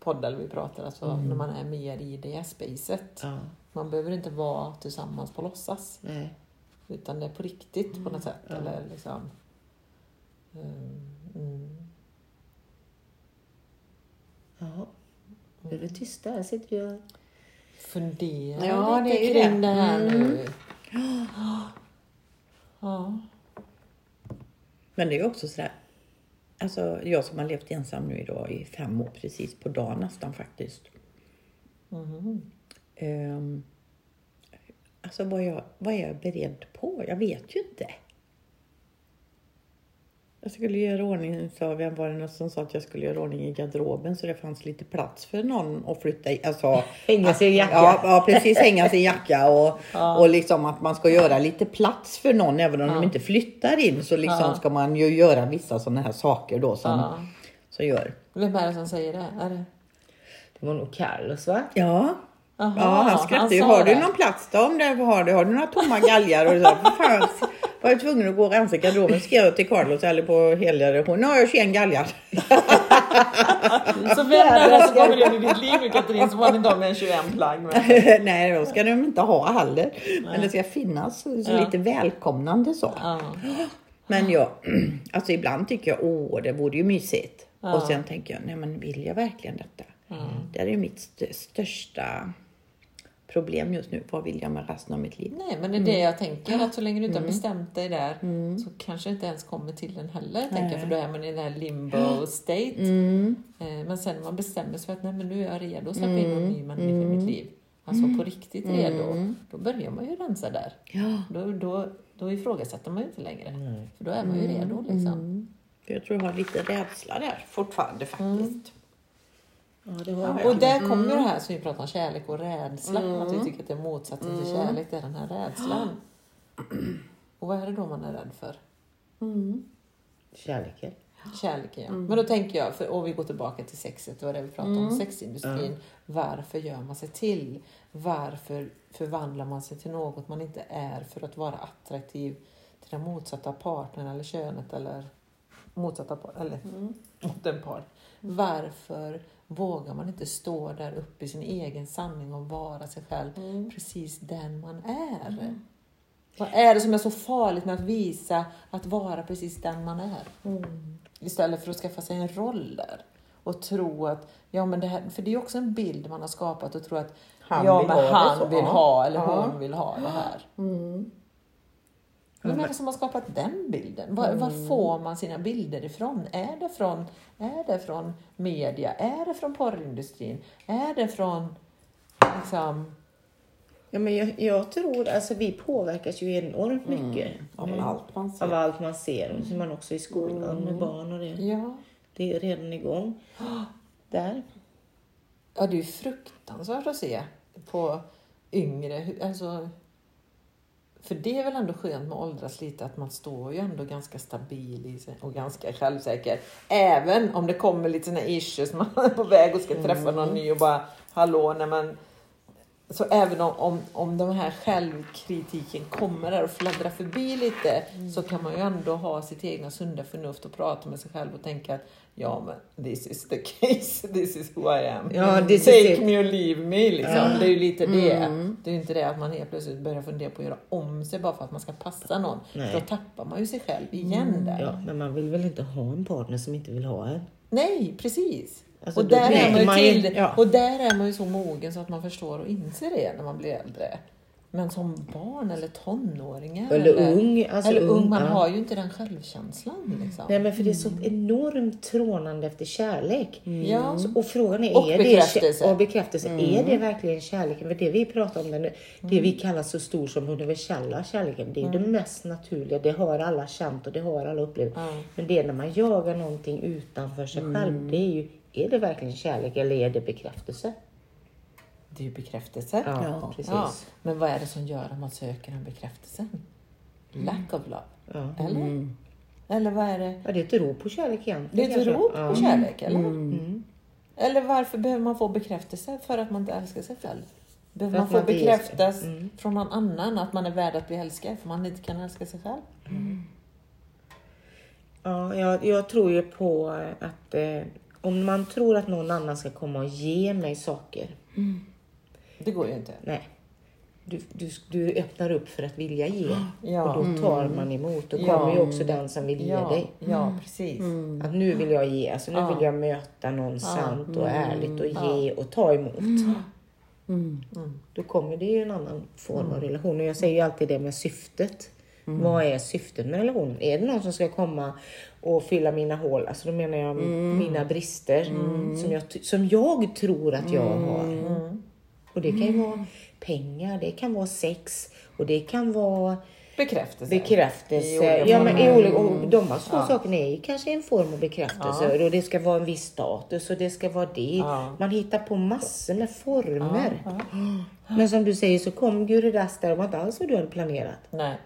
poddar eller vi pratar, alltså när man är mer i det spacet. Ja, Man behöver inte vara tillsammans på låtsas. nej. Utan det är på riktigt på något sätt. Eller liksom, mm. Ja. Nu är det tysta, här sitter jag. Fundera Ja, lite det är kring det. det här nu. Ja. Men det är ju också sådär. Alltså jag som har levt ensam nu idag i fem år precis på dagen nästan faktiskt. Ehm, alltså vad, jag, vad är jag beredd på? Jag vet ju inte. Jag skulle göra ordning, sa vem var det någon som sa att jag skulle göra ordning i garderoben så det fanns lite plats för någon att flytta i. Alltså, Hänga sin jacka. Ja, ja precis, hänga sin jacka och, och liksom att man ska göra lite plats för någon även om de inte flyttar in så liksom ska man ju göra vissa sådana här saker då som, Ja. som gör. Vem är det som säger det? Är det? Det var nog Carlos va? Ja. Aha, ja, han skrattade ju. Har du det. någon plats då? Om det har du, har du några tomma galgar? Och så, för fan, var jag tvungen att gå och rensa garderoben. Skrev jag till Carlos eller på helgare. Hon har ju 21 galgar. Så vem är det som kommer in i ditt liv nu Katrin som man inte har med en 21 plagg? <laughs> Nej, då ska de inte ha heller. Men det ska finnas så Ja. lite välkomnande så. Ja. Men jag, <clears throat> alltså ibland tycker jag, åh, det vore ju mysigt. Ja. Och sen tänker jag, nej men vill jag verkligen detta? Det är mitt st- största problem just nu. Vad vill jag med resten av mitt liv? Nej, men det är det jag tänker att så länge du inte har bestämt dig där så kanske det inte ens kommer till den heller. Tänker jag, för då är man i den här limbo state. Eh, Men sen när man bestämmer sig för att nej, men nu är jag redo att släppa in någon ny människa i mitt liv. Alltså på riktigt redo. Då börjar man ju rensa där. Ja. Då, då, då ifrågasätter man ju inte längre. För då är man ju redo liksom. För jag tror jag har lite rädsla där fortfarande faktiskt. Ja, Och där kommer det här som vi pratar om, kärlek och rädsla. Att vi tycker att det är motsatsen till kärlek, det är den här rädslan. <clears throat> Och vad är det då man är rädd för? Kärleken. Kärleken, ja. Men då tänker jag, för, och vi går tillbaka till sexet, det var det vi pratade om, sexindustrin. Varför gör man sig till? Varför förvandlar man sig till något man inte är för att vara attraktiv till den motsatta partnern eller könet eller motsatta par, eller mot en part. Varför vågar man inte stå där uppe i sin egen sanning och vara sig själv precis den man är? Vad är det som är så farligt med att visa att vara precis den man är? Istället för att skaffa sig en roll där. Och tro att, ja men det här, för det är också en bild man har skapat och tro att Han ja vill men ha det han så. vill Ja. ha eller Ja. hon vill ha det här. Vem är det som har skapat den bilden? Var, var får man sina bilder ifrån? Är det från, är det från media? Är det från porrindustrin? Är det från liksom... Ja, men jag, jag tror, alltså vi påverkas ju enormt mycket Av allt man ser. av allt man ser. Och man också i skolan med barn och det. Ja, Det är redan igång. Där. ja det är fruktansvärt att se på yngre. Alltså, för det är väl ändå skönt med åldras lite att man står ju ändå ganska stabil och ganska självsäker. Även om det kommer lite såna issues, <laughs> man är på väg och ska träffa någon ny och bara hallå, nej men så även om, om, om de här självkritiken kommer där och fladdrar förbi lite så kan man ju ändå ha sitt egna sunda förnuft och prata med sig själv och tänka att ja men this is the case, <laughs> this is who I am. Ja, this is Take it. me or leave me liksom. Det är ju lite det. Det är ju inte det att man helt plötsligt börjar fundera på att göra om sig bara för att man ska passa någon. Nej. För då tappar man ju sig själv igen där. Ja, men man vill väl inte ha en partner som inte vill ha en? Nej, precis. Alltså, och, där är man ju- till, ja. och där är man ju så mogen så att man förstår och inser det när man blir äldre. Men som barn eller tonåringar Eller ung, alltså eller ung, man ja. har ju inte den självkänslan. Liksom. Nej, men för det är så enormt trånande efter kärlek. Ja. Så, och frågan är, Och är bekräftelse. Det, och bekräftelse. Är det verkligen kärleken? För det vi pratar om, den, det vi kallar så stor som universella kärleken, det är det mest naturliga. Det har alla känt och det har alla upplevt. Men det är när man jagar någonting utanför sig själv, det är ju, är det verkligen kärlek eller är det bekräftelse? Det är ju bekräftelse. Ja, precis. Ja. Men vad är det som gör att man söker den bekräftelsen? Lack of love. Ja. Eller? Eller vad är det? Ja, det är ett rop på kärlek Det egentligen. är ett rop på ja. kärlek, eller? Eller varför behöver man få bekräftelse för att man inte älskar sig själv? Behöver För man få man bekräftas Mm. från någon annan att man är värd att bli älskad för man inte kan älska sig själv? Ja, jag, jag tror ju på att eh, om man tror att någon annan ska komma och ge mig saker. Det går ju inte. Nej. Du, du, du öppnar upp för att vilja ge. Ja. Och då tar man emot. Då Ja. kommer ju också den som vill ge Ja, dig. ja precis. Att nu vill jag ge. Alltså nu Ja. vill jag möta någon sant och ärligt och ge och ta emot. Mm. Då kommer det ju en annan form av relation. Och jag säger ju alltid det med syftet. Vad är syftet med relationen? Är det någon som ska komma och fylla mina hål? Alltså då menar jag mina brister som, jag, som jag tror att jag har. Och det kan ju vara pengar, det kan vara sex och det kan vara Bekräftelse. Bekräftelse. Ja, men i olika, och de här två sakerna är ju kanske en form av bekräftelse. Och det ska vara en viss status och det ska vara det. Ja. Man hittar på massor med former. Men som du säger så kom Guru Das där och var inte alls vad du hade planerat. Nej.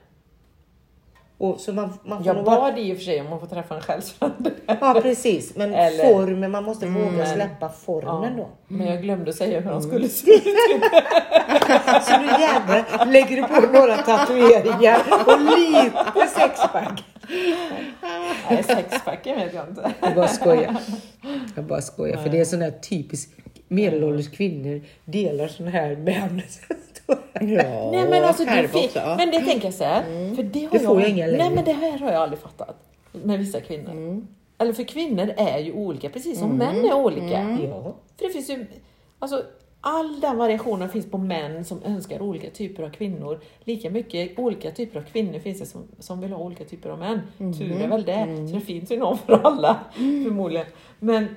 Och så man, man får Jag bad i och för sig om att få träffa en själsfrände. <laughs> Ja precis, men Eller- formen, man måste våga släppa formen då. Men jag glömde säga hur han skulle se ut. <laughs> Så nu jävlar lägger du på några tatueringar och lite sexpack. Nej, sexpacken vet jag inte. Jag bara skojar. Jag bara skojar. För det är sån här typiskt medelålders kvinnor delar sån här män. Ja, Nej men alltså det, ja. men det tänker jag så här, för det har Det får jag, jag Nej men det här har jag aldrig fattat med vissa kvinnor. Eller för kvinnor är ju olika precis som män är olika. Ja. För det finns ju, alltså all den variationen finns på män som önskar olika typer av kvinnor. Lika mycket olika typer av kvinnor finns det som, som vill ha olika typer av män. Tur är väl det. Så det finns ju någon för alla förmodligen. Men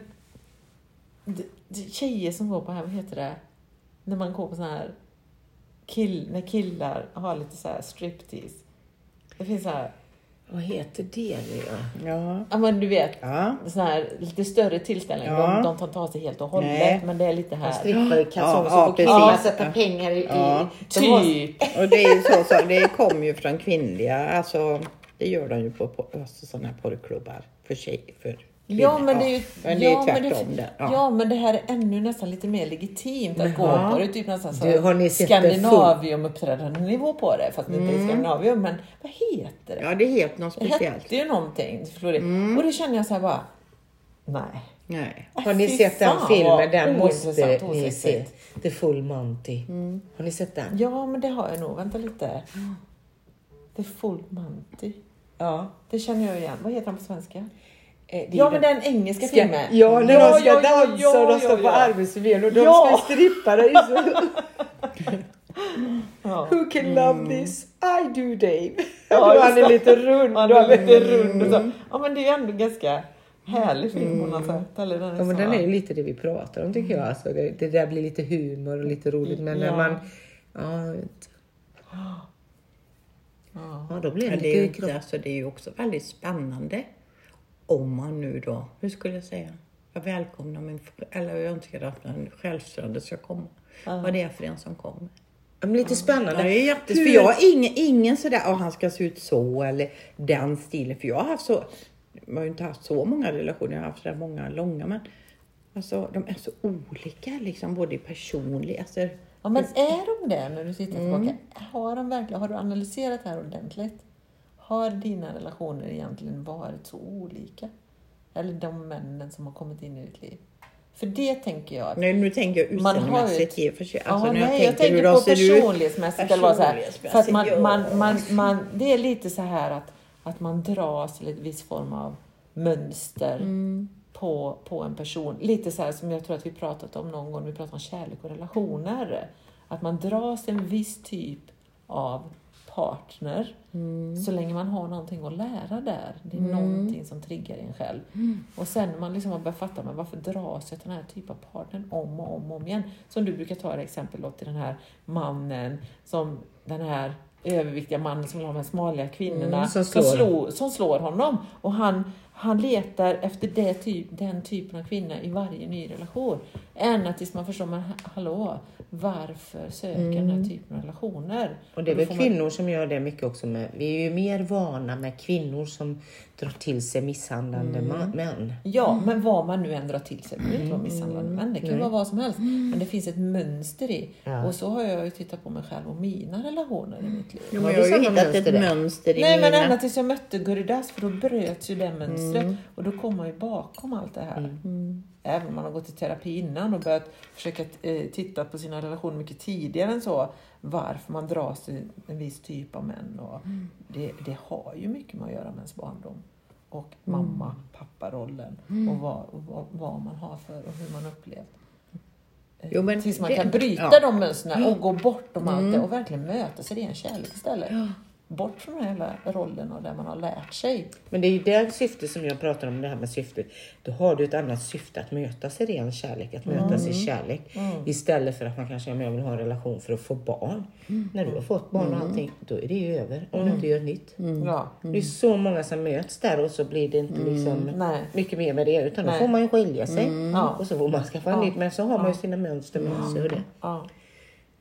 det, det, tjejer som går på här, vad heter det? När man går på sån här kill, när killar har lite så här striptease. Det finns så här Vad heter det nu då? Ja. Ja men du vet, Ja. sån här lite större tillställningar. Ja. De, de tar inte av sig helt och hållet. Nej. Men det är lite här. Strippare, kalsonger, Ja, så ja, får sätta pengar i. Typ. <laughs> Och det är ju så, så det kommer ju från kvinnliga, alltså det gör de ju på, på alltså, sådana här porrklubbar för tjej, för Ja men det är ju men det är ja, men tvärtom det, där. ja. men det här är ännu nästan lite mer legitimt att gå Jaha. på det. Typ nästan så Du, har ni sett det Skandinavium uppträdande nivå på det. Fast det inte är Skandinavium. Men vad heter det? ja, det helt något Det speciellt. hette ju någonting. Mm. Och det känner jag så här bara. Nej. Nej. Har ni Fy sett den filmen? Den måste ni se. The Full Monty. Har ni sett den? Ja men det har jag nog. Vänta lite. The Full Monty. Ja. Det känner jag igen. Vad heter han på svenska? Eh, det är Ja ju men den engelska Ska- filmen. Ja, när Ja, de ska ja, dansa ja, och de ja, står på ja. arbetsförmedlingen och de Ja. ska strippa. Det är så... <laughs> Ja. Who can love this? I do Dave. Ja, då han är det. lite rund. Han då är lite rund och så. Ja men det är ju ändå ganska härlig film på något sätt. Eller den är, Ja, men den är ju lite det vi pratar om tycker jag. Alltså, det, det där blir lite humor och lite roligt. Men när Ja. man... Ja. <gasps> Ja. ja då blir det det är, ju lite inte, kropp. alltså, det är ju också väldigt spännande om man nu då, hur skulle jag säga, jag välkomnar min, eller jag önskar att en självstrande ska komma. Vad det är för en som kommer. Ja, men lite Ja, spännande. det är jättes, Hur- för jag har ingen, ingen sådär, och han ska se ut så eller den stilen. För jag har haft så, jag har ju inte haft så många relationer, jag har haft sådär många långa men alltså de är så olika liksom, både personligt, alltså Ja men är de det när du tittar tillbaka? Har, de verkligen, har du analyserat det här ordentligt? Har dina relationer egentligen varit så olika? Eller de männen som har kommit in i ditt liv? För det tänker jag. Nej, nu tänker jag utseendemässigt ett- i och för sig. Alltså, nej, jag tänker hur på personlighetsmässigt. Eller vad så här. För att man, man, man, man, det är lite så här att, att man dras till en viss form av mönster Mm. på, på en person. Lite så här som jag tror att vi pratat om någon gång, vi pratade om kärlek och relationer. Att man dras till en viss typ av partner Mm. så länge man har någonting att lära där. Det är någonting som triggar en själv. Mm. Och sen när man liksom har börjat fatta, men varför dras jag till den här typen av partner om och om och om igen? Som du brukar ta det exempel då, till den här mannen, som den här överviktiga mannen som vill ha de här smaliga kvinnorna, Mm, som som, slår. slår, som slår honom. Och han, han letar efter det typ, den typen av kvinna i varje ny relation. Ända tills man förstår, men ha- hallå, varför söker jag den här typen av relationer? Och det är väl får man- kvinnor som gör det mycket också. Med, vi är ju mer vana med kvinnor som drar till sig misshandlande ma- män. Ja, men vad man nu än drar till sig. Det inte vara misshandlande män, det kan vara vad som helst. Men det finns ett mönster i. Ja. Och så har jag ju tittat på mig själv och mina relationer i mitt liv. Jo, Har men du jag har ju hittat mönster ett där? mönster i Nej men mina. ända tills jag mötte Guridas för då bröts ju det mönstret. Och då kom man ju bakom allt det här. Även om man har gått i terapi innan och börjat försöka eh, titta på sina relationer mycket tidigare än så. Varför man dras till en viss typ av män. Och det, det har ju mycket med att göra med ens barndom. Och mamma, papparollen. Och vad, och vad, vad man har för och hur man upplevt. Eh, Jo, men Tills man det- kan bryta ja. de mönstren och gå bortom allt det och verkligen mötas i ren kärlek istället. Bort från den här hela rollen och det man har lärt sig. Men det är ju det syfte som jag pratar om, det här med syftet. Då har du ett annat syfte att mötas i ren kärlek, att mötas i kärlek. Istället för att man kanske, jag vill ha en relation för att få barn. När du har fått barn och allting, då är det ju över. Om du inte gör nytt. Ja. Det är så många som möts där och så blir det inte liksom mycket mer med det. Utan då Nej. får man ju skilja sig. Ja. Och så får man skaffa nytt. Men så har man ju sina mönster med sig och det. Ja.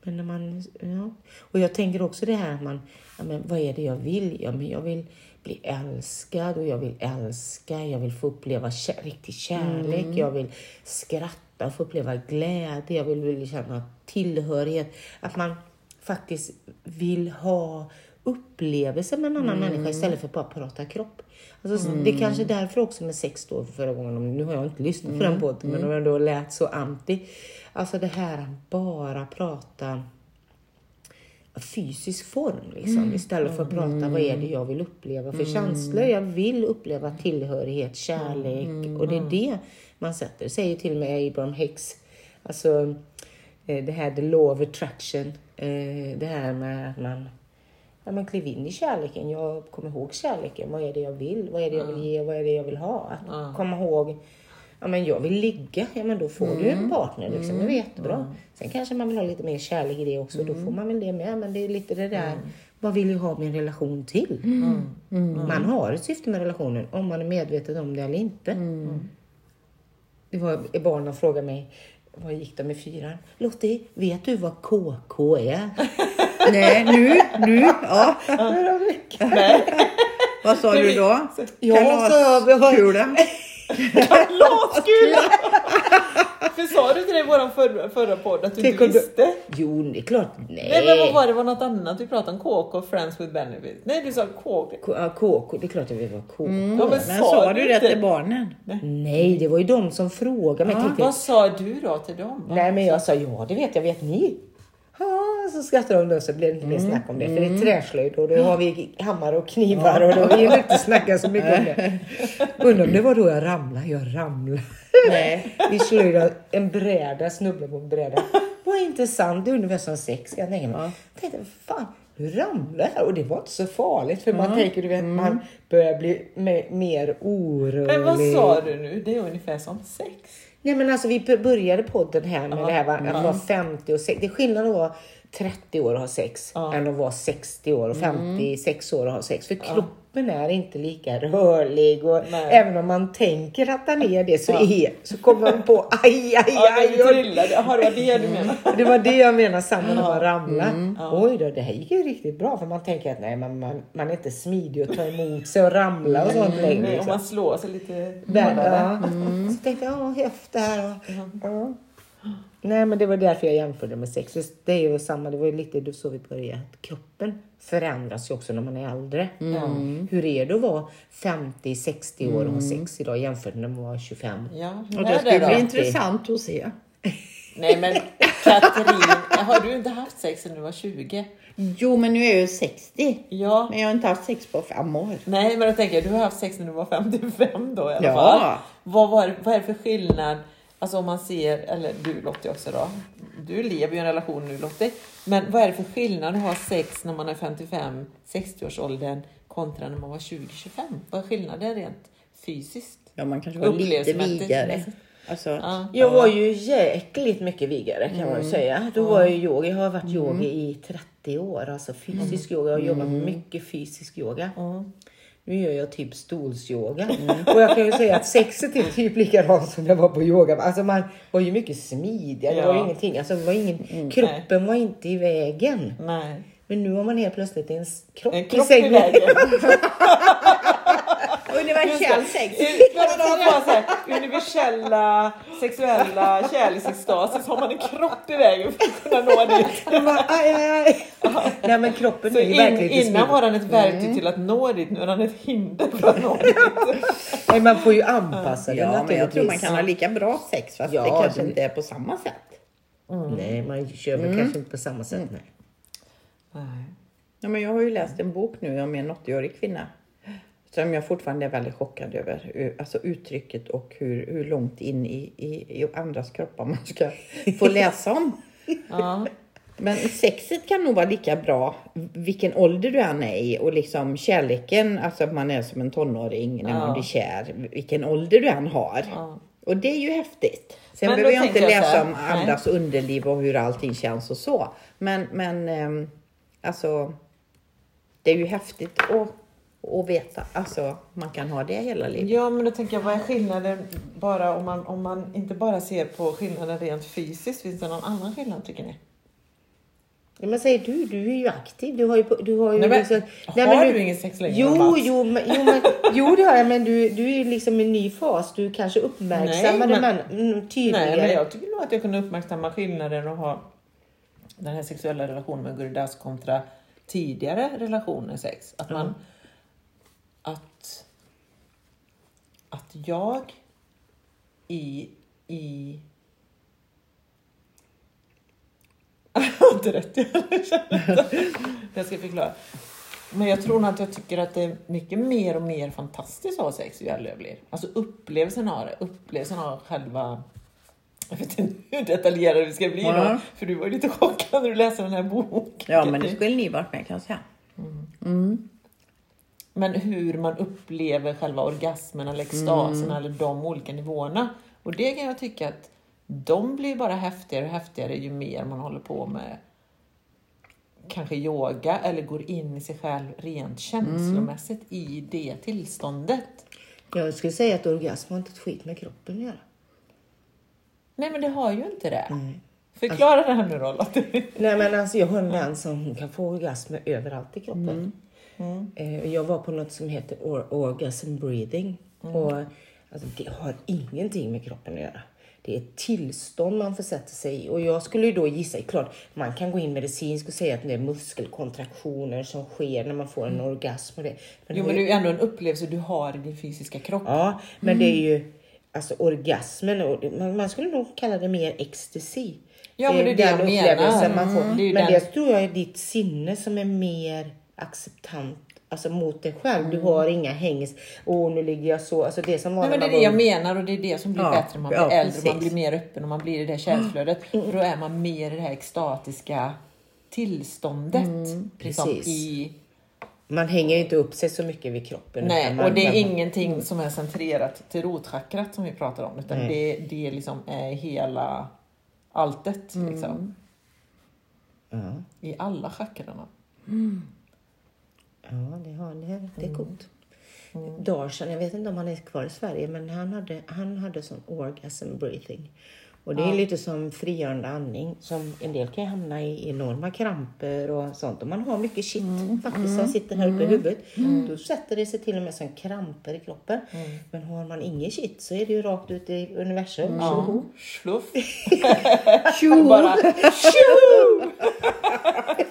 Men när man, ja. Och jag tänker också det här, man, ja, men vad är det jag vill? Ja, men jag vill bli älskad och jag vill älska. Jag vill få uppleva kär, riktig kärlek. Jag vill skratta och få uppleva glädje. Jag vill, vill känna tillhörighet. Att man faktiskt vill ha upplevelser med en annan människa istället för att bara prata kropp. Alltså, Det är kanske därför också med sex då förra gången, nu har jag inte lyssnat på den båten, men om jag då lät så anti. Alltså det här att bara prata fysisk form liksom, istället för att prata vad är det jag vill uppleva för känslor. Jag vill uppleva tillhörighet, kärlek och det är det man sätter. Det säger till och med Abraham Hicks, alltså eh, det här the law of attraction, eh, det här med att man Ja, men kliv in i kärleken. Jag kommer ihåg kärleken. Vad är det jag vill? Vad är det jag vill ge? Vad är det jag vill ha? Att komma ihåg. Ja, men jag vill ligga. Ja, men då får du en partner. Liksom. Det är jättebra. Sen kanske man vill ha lite mer kärlek i det också. Då får man väl det med. Men det är lite det där vad vill jag ha min relation till? Man har ett syfte med relationen om man är medveten om det eller inte. Det var barnen frågade mig, vad gick de i fyran? Lottie, vet du vad KK är? <laughs> Nej, nu, nu, ja. <laughs> Vad sa du då? Ja, Kalaskula? Kalaskula! <laughs> För sa du till dig i vår förra, förra podd att du Tänk inte om du- visste? Jo, det är klart. Nej. Nej men vad var det? Det var något annat vi pratade om? KK, Friends with Benefits. Nej du sa KK. K- ja, KK, det är klart jag vet vad KK Ja, men Men sa sa du det inte? till barnen? Nej, det var ju de som frågade mig. Jag tänkte, Vad sa du då till dem? Vad- Nej, men jag sa ja, det vet jag, vet ni? Ja, så skrattade de då så blev det inte mer snack om det. För det är träslöjd och då har vi hammare och knivar och då vill vi inte snacka så mycket om det. Undrar om det var då jag ramlade. Jag ramlade. Nej. Vi slöjde en bräda, snubblade på en bräda. Vad intressant, det är ungefär som sex kan jag tänka mig. Jag tänkte, fan, nu ramlade jag och det var inte så farligt för man tänker, du vet, man börjar bli me- mer orolig. Men vad sa du nu? Det är ungefär som sex. Nej men alltså vi började podden här med det här va, att vara 50 och 60. Det är skillnad att vara 30 år och ha sex än att vara 60 år och 56 år och ha sex. För kroppen är inte lika rörlig och Nej. även om man tänker att den är det så, är, så kommer man på <laughs> aj, aj, Ja, aj. och-. Jaha, det var det du menade. <laughs> det var det jag menade samma när man ramlade. Oj då, det här gick ju riktigt bra. För man tänker att nej, man, man, man är inte smidig att ta emot sig och ramla och sånt längre. Nej, Om Liksom. man slår sig lite hårdare. ja. Så tänkte jag, ja, höft där och, ja. Nej, men det var därför jag jämförde med sex. Det är ju samma, det var ju lite så vi började. Att kroppen förändras ju också när man är äldre. Hur är det att vara 50-60 år och ha sex idag jämfört med när man var 25? Ja, Och det är skulle bli intressant att se. <laughs> Nej men Katrin, har du inte haft sex sedan du var 20? Jo, men nu är jag ju 60. Ja. Men jag har inte haft sex på fem år. Nej men då tänker jag, du har haft sex när du var 55 då i alla Ja. fall. Vad, var, vad är det för skillnad? Alltså om man ser, eller du Lottie också då. Du lever ju i en relation nu Lottie. Men vad är det för skillnad att ha sex när man är 55, 60-årsåldern kontra när man var 20-25? Vad är skillnaden rent fysiskt? Ja, man kanske var lite vigare. Alltså, Ja. Jag var ju jäkligt mycket vigare kan man ju säga. Då var jag yoga. Jag har varit yogi i 30 år. Alltså fysisk yoga. Jag har jobbat med mycket fysisk yoga. Nu gör jag typ stolsyoga. Och jag kan ju säga att sexet är typ likadant som det var på yoga. Alltså man var ju mycket smidigare. Det var ju Ja. ingenting. Alltså var ingen, kroppen var inte i vägen. Nej. Men nu har man helt plötsligt en kropp, En i kropp i sängen. vägen. <laughs> universell sex. Universella sexuella kärleksextaser så har man en kropp i vägen för att kunna nå dit. Aj, aj, aj. Nej men kroppen Så är ju in, verkligen innan var han ett verktyg till att nå dit, nu är han ett hinder för att nå dit. Nej, man får ju anpassa det Ja, men jag tror man kan ha lika bra sex fast Ja, det kanske det- inte är på samma sätt. Nej, man kör väl kanske inte på samma sätt. Nej. Nej. Ja, men jag har ju läst en bok nu om en 80-årig kvinna som jag fortfarande är väldigt chockad över. Alltså uttrycket och hur, hur långt in i, i, i andras kroppar man ska få <laughs> läsa om. Ja. Men sexet kan nog vara lika bra vilken ålder du än är i och liksom kärleken, alltså att man är som en tonåring när man Ja. blir kär, vilken ålder du än har. Ja. Och det är ju häftigt. Sen Men behöver jag inte jag läsa här, om nej. andras underliv och hur allting känns och så. Men, men ehm, alltså, det är ju häftigt att, att veta. Alltså, man kan ha det hela livet. ja, men då tänker jag, vad är skillnaden bara om man, om man inte bara ser på skillnaden rent fysiskt, finns det någon annan skillnad tycker ni? Ja, men säger du, du är ju aktiv. Du har ju, du har ju Nej, men, liksom, har du ingen sex längre, Jo, jo, men, jo, men, jo, det har jag. Men du, du är ju liksom i en ny fas. Du kanske uppmärksammar Nej, det men- men, mm, tydligare. Nej, men jag tycker nog att jag kunde uppmärksamma skillnaden och ha den här sexuella relationen med Guridas kontra tidigare relationer sex. Att man... Att... Att jag i... i <laughs> inte rätt, jag känner inte. Jag ska förklara. Men jag tror nog att jag tycker att det är mycket mer och mer fantastiskt att ha sex ju äldre jag blir. Alltså upplevelsen av det, upplevelsen av själva jag vet inte hur detaljerade vi ska bli Ja. då, för du var ju lite chockad när du läste den här boken. Ja, men det skulle ni varit med kan jag säga. Men hur man upplever själva orgasmen eller extasen eller de olika nivåerna. Och det kan jag tycka att de blir bara häftigare och häftigare ju mer man håller på med kanske yoga eller går in i sig själv rent känslomässigt i det tillståndet. Jag skulle säga att orgasm har inte ett skit med kroppen att göra. Nej men det har ju inte det. Förklara det här nu då Lottie. Nej men alltså jag har en vän som kan få orgasmer överallt i kroppen. Eh, Jag var på något som heter or- orgasm breathing. Och alltså, det har ingenting med kroppen att göra. Det är ett tillstånd man försätter sig i. Och jag skulle ju då gissa, klart man kan gå in medicinskt och säga att det är muskelkontraktioner som sker när man får en orgasm. Och det. Men Jo det men är- det är ju ändå en upplevelse du har i din fysiska kropp. Ja, men det är ju alltså orgasmen och det- man, man skulle nog kalla det mer ecstasy. Ja, men det är det den jag menar. man får. Mm. Det men den- det tror jag är ditt sinne som är mer acceptant Alltså mot dig själv. Du har inga hängis. Åh, nu ligger jag så. Alltså det som var Nej, men det är det man jag menar och det är det som blir Ja, bättre när man blir ja, äldre. Man precis. blir mer öppen och man blir i det känsloflödet. För då är man mer i det här extatiska tillståndet. Liksom precis. i, Man hänger inte upp sig så mycket vid kroppen. nej, man, och det är man, ingenting som är centrerat till rotchakrat som vi pratar om. Utan Nej. det, det liksom är hela alltet. Liksom, Ja, I alla chakrarna. Ja det, har, det, det Mm. är coolt. Darshan, jag vet inte om han är kvar i Sverige, men han hade, han hade sån orgasm breathing. Och det är lite som frigörande andning. Som en del kan hamna i enorma kramper och sånt. Och man har mycket shit Mm. faktiskt som sitter här uppe i huvudet. Då sätter det sig till och med som kramper i kroppen. Mm. Men har man ingen shit så är det ju rakt ut i universum. Ja, Tjoho. sluff. <laughs> Bara tjo! <laughs>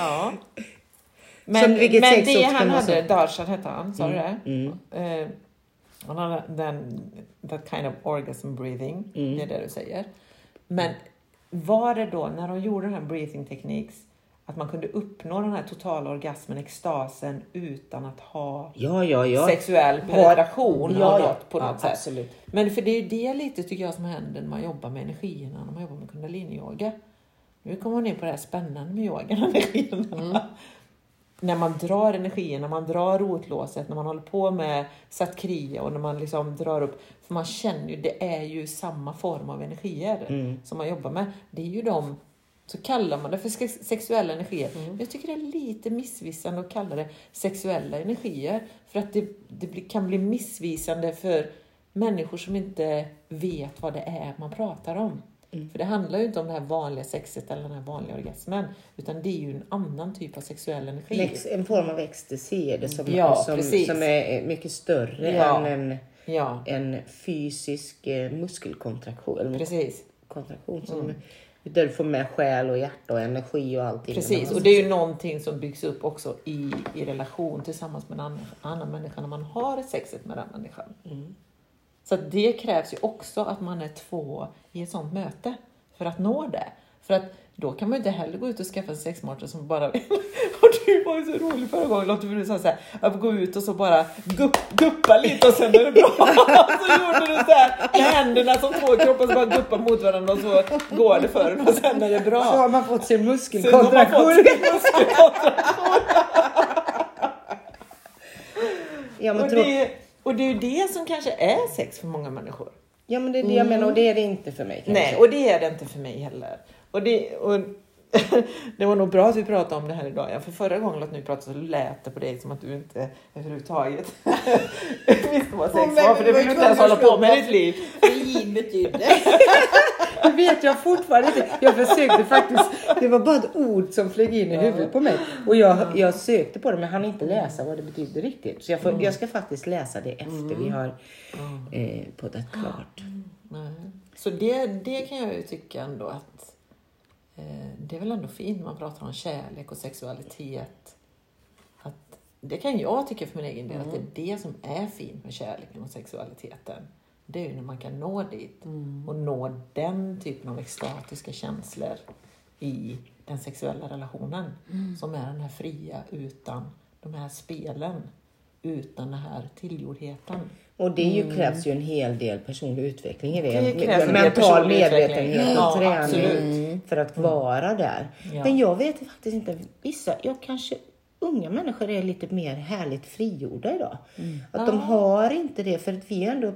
ja. Men, vilket men det han hade, så. Darshan hette han, sa du det? Mm. Eh, han hade den, that kind of orgasm breathing, Mm. det är det du säger. Men var det då, när de gjorde den här breathing techniques, att man kunde uppnå den här totala orgasmen, extasen, utan att ha Ja, ja, ja. sexuell penetration Ja, ja. något på Ja, något sätt. absolut. Men för det är ju det lite tycker jag som händer när man jobbar med energierna, när man jobbar med kundaliniyoga. Nu kommer man in på det här spännande med yogan, energierna. När man drar energierna, när man drar rotlåset, när man håller på med satkriya och när man liksom drar upp, för man känner ju, det är ju samma form av energier som man jobbar med. Det är ju de, så kallar man det för sex- sexuella energier. Men jag tycker det är lite missvisande att kalla det sexuella energier. För att det, det kan bli missvisande för människor som inte vet vad det är man pratar om. För det handlar ju inte om det här vanliga sexet eller den här vanliga orgasmen. Utan det är ju en annan typ av sexuell energi. En form av ecstasy är det som, Ja, som, som är mycket större Ja. än en, Ja, en fysisk eh, muskelkontraktion. Precis. kontraktion som, Där du får med själ och hjärta och energi och allting. Precis, och det är ju någonting som byggs upp också i, i relation tillsammans med en annan, annan människa när man har sexet med den människan. Så att det krävs ju också att man är två i ett sånt möte för att nå det. För att då kan man ju inte heller gå ut och skaffa en sexpartner som bara... <laughs> och du var ju så rolig förra gången Lotte, för du sa såhär, att gå ut och så bara gupp, guppa lite och sen är det bra. <laughs> så gjorde du såhär med händerna som två kroppar så bara guppa mot varandra och så går det för en och sen är det bra. Så har man fått sin muskelkontraktion. Ja, men Och det, och det är ju det som kanske är sex för många människor. ja men det är det jag menar och det är det inte för mig. kanske. Nej, och det är det inte för mig heller. Och det, och <laughs> det var nog bra att vi pratade om det här idag. För förra gången att vi pratade så lät det på dig som att du inte överhuvudtaget <laughs> visste vad sex var. För det vi vill du inte ens hålla på med i ditt liv. Fri betydde. <laughs> Det vet jag fortfarande inte. Jag försökte faktiskt. Det var bara ett ord som flög in i huvudet på mig. Och jag, jag sökte på det men hann inte läsa vad det betydde riktigt. Så jag, får, jag ska faktiskt läsa det efter vi har eh, poddat klart. <gasps> Så det, det kan jag ju tycka ändå att eh, det är väl ändå fint man pratar om kärlek och sexualitet. Att det kan jag tycka för min egen del att det är det som är fint med kärleken och sexualiteten. Det är ju när man kan nå dit och nå den typen av extatiska känslor i den sexuella relationen. Som är den här fria utan de här spelen. Utan den här tillgjordheten. Och det ju, krävs ju en hel del personlig utveckling i det. Det Mental medvetenhet och Ja, träning absolut. för att vara där. Ja. Men jag vet faktiskt inte. Vissa, jag kanske unga människor är lite mer härligt frigjorda idag. Att de har inte det för att vi är ändå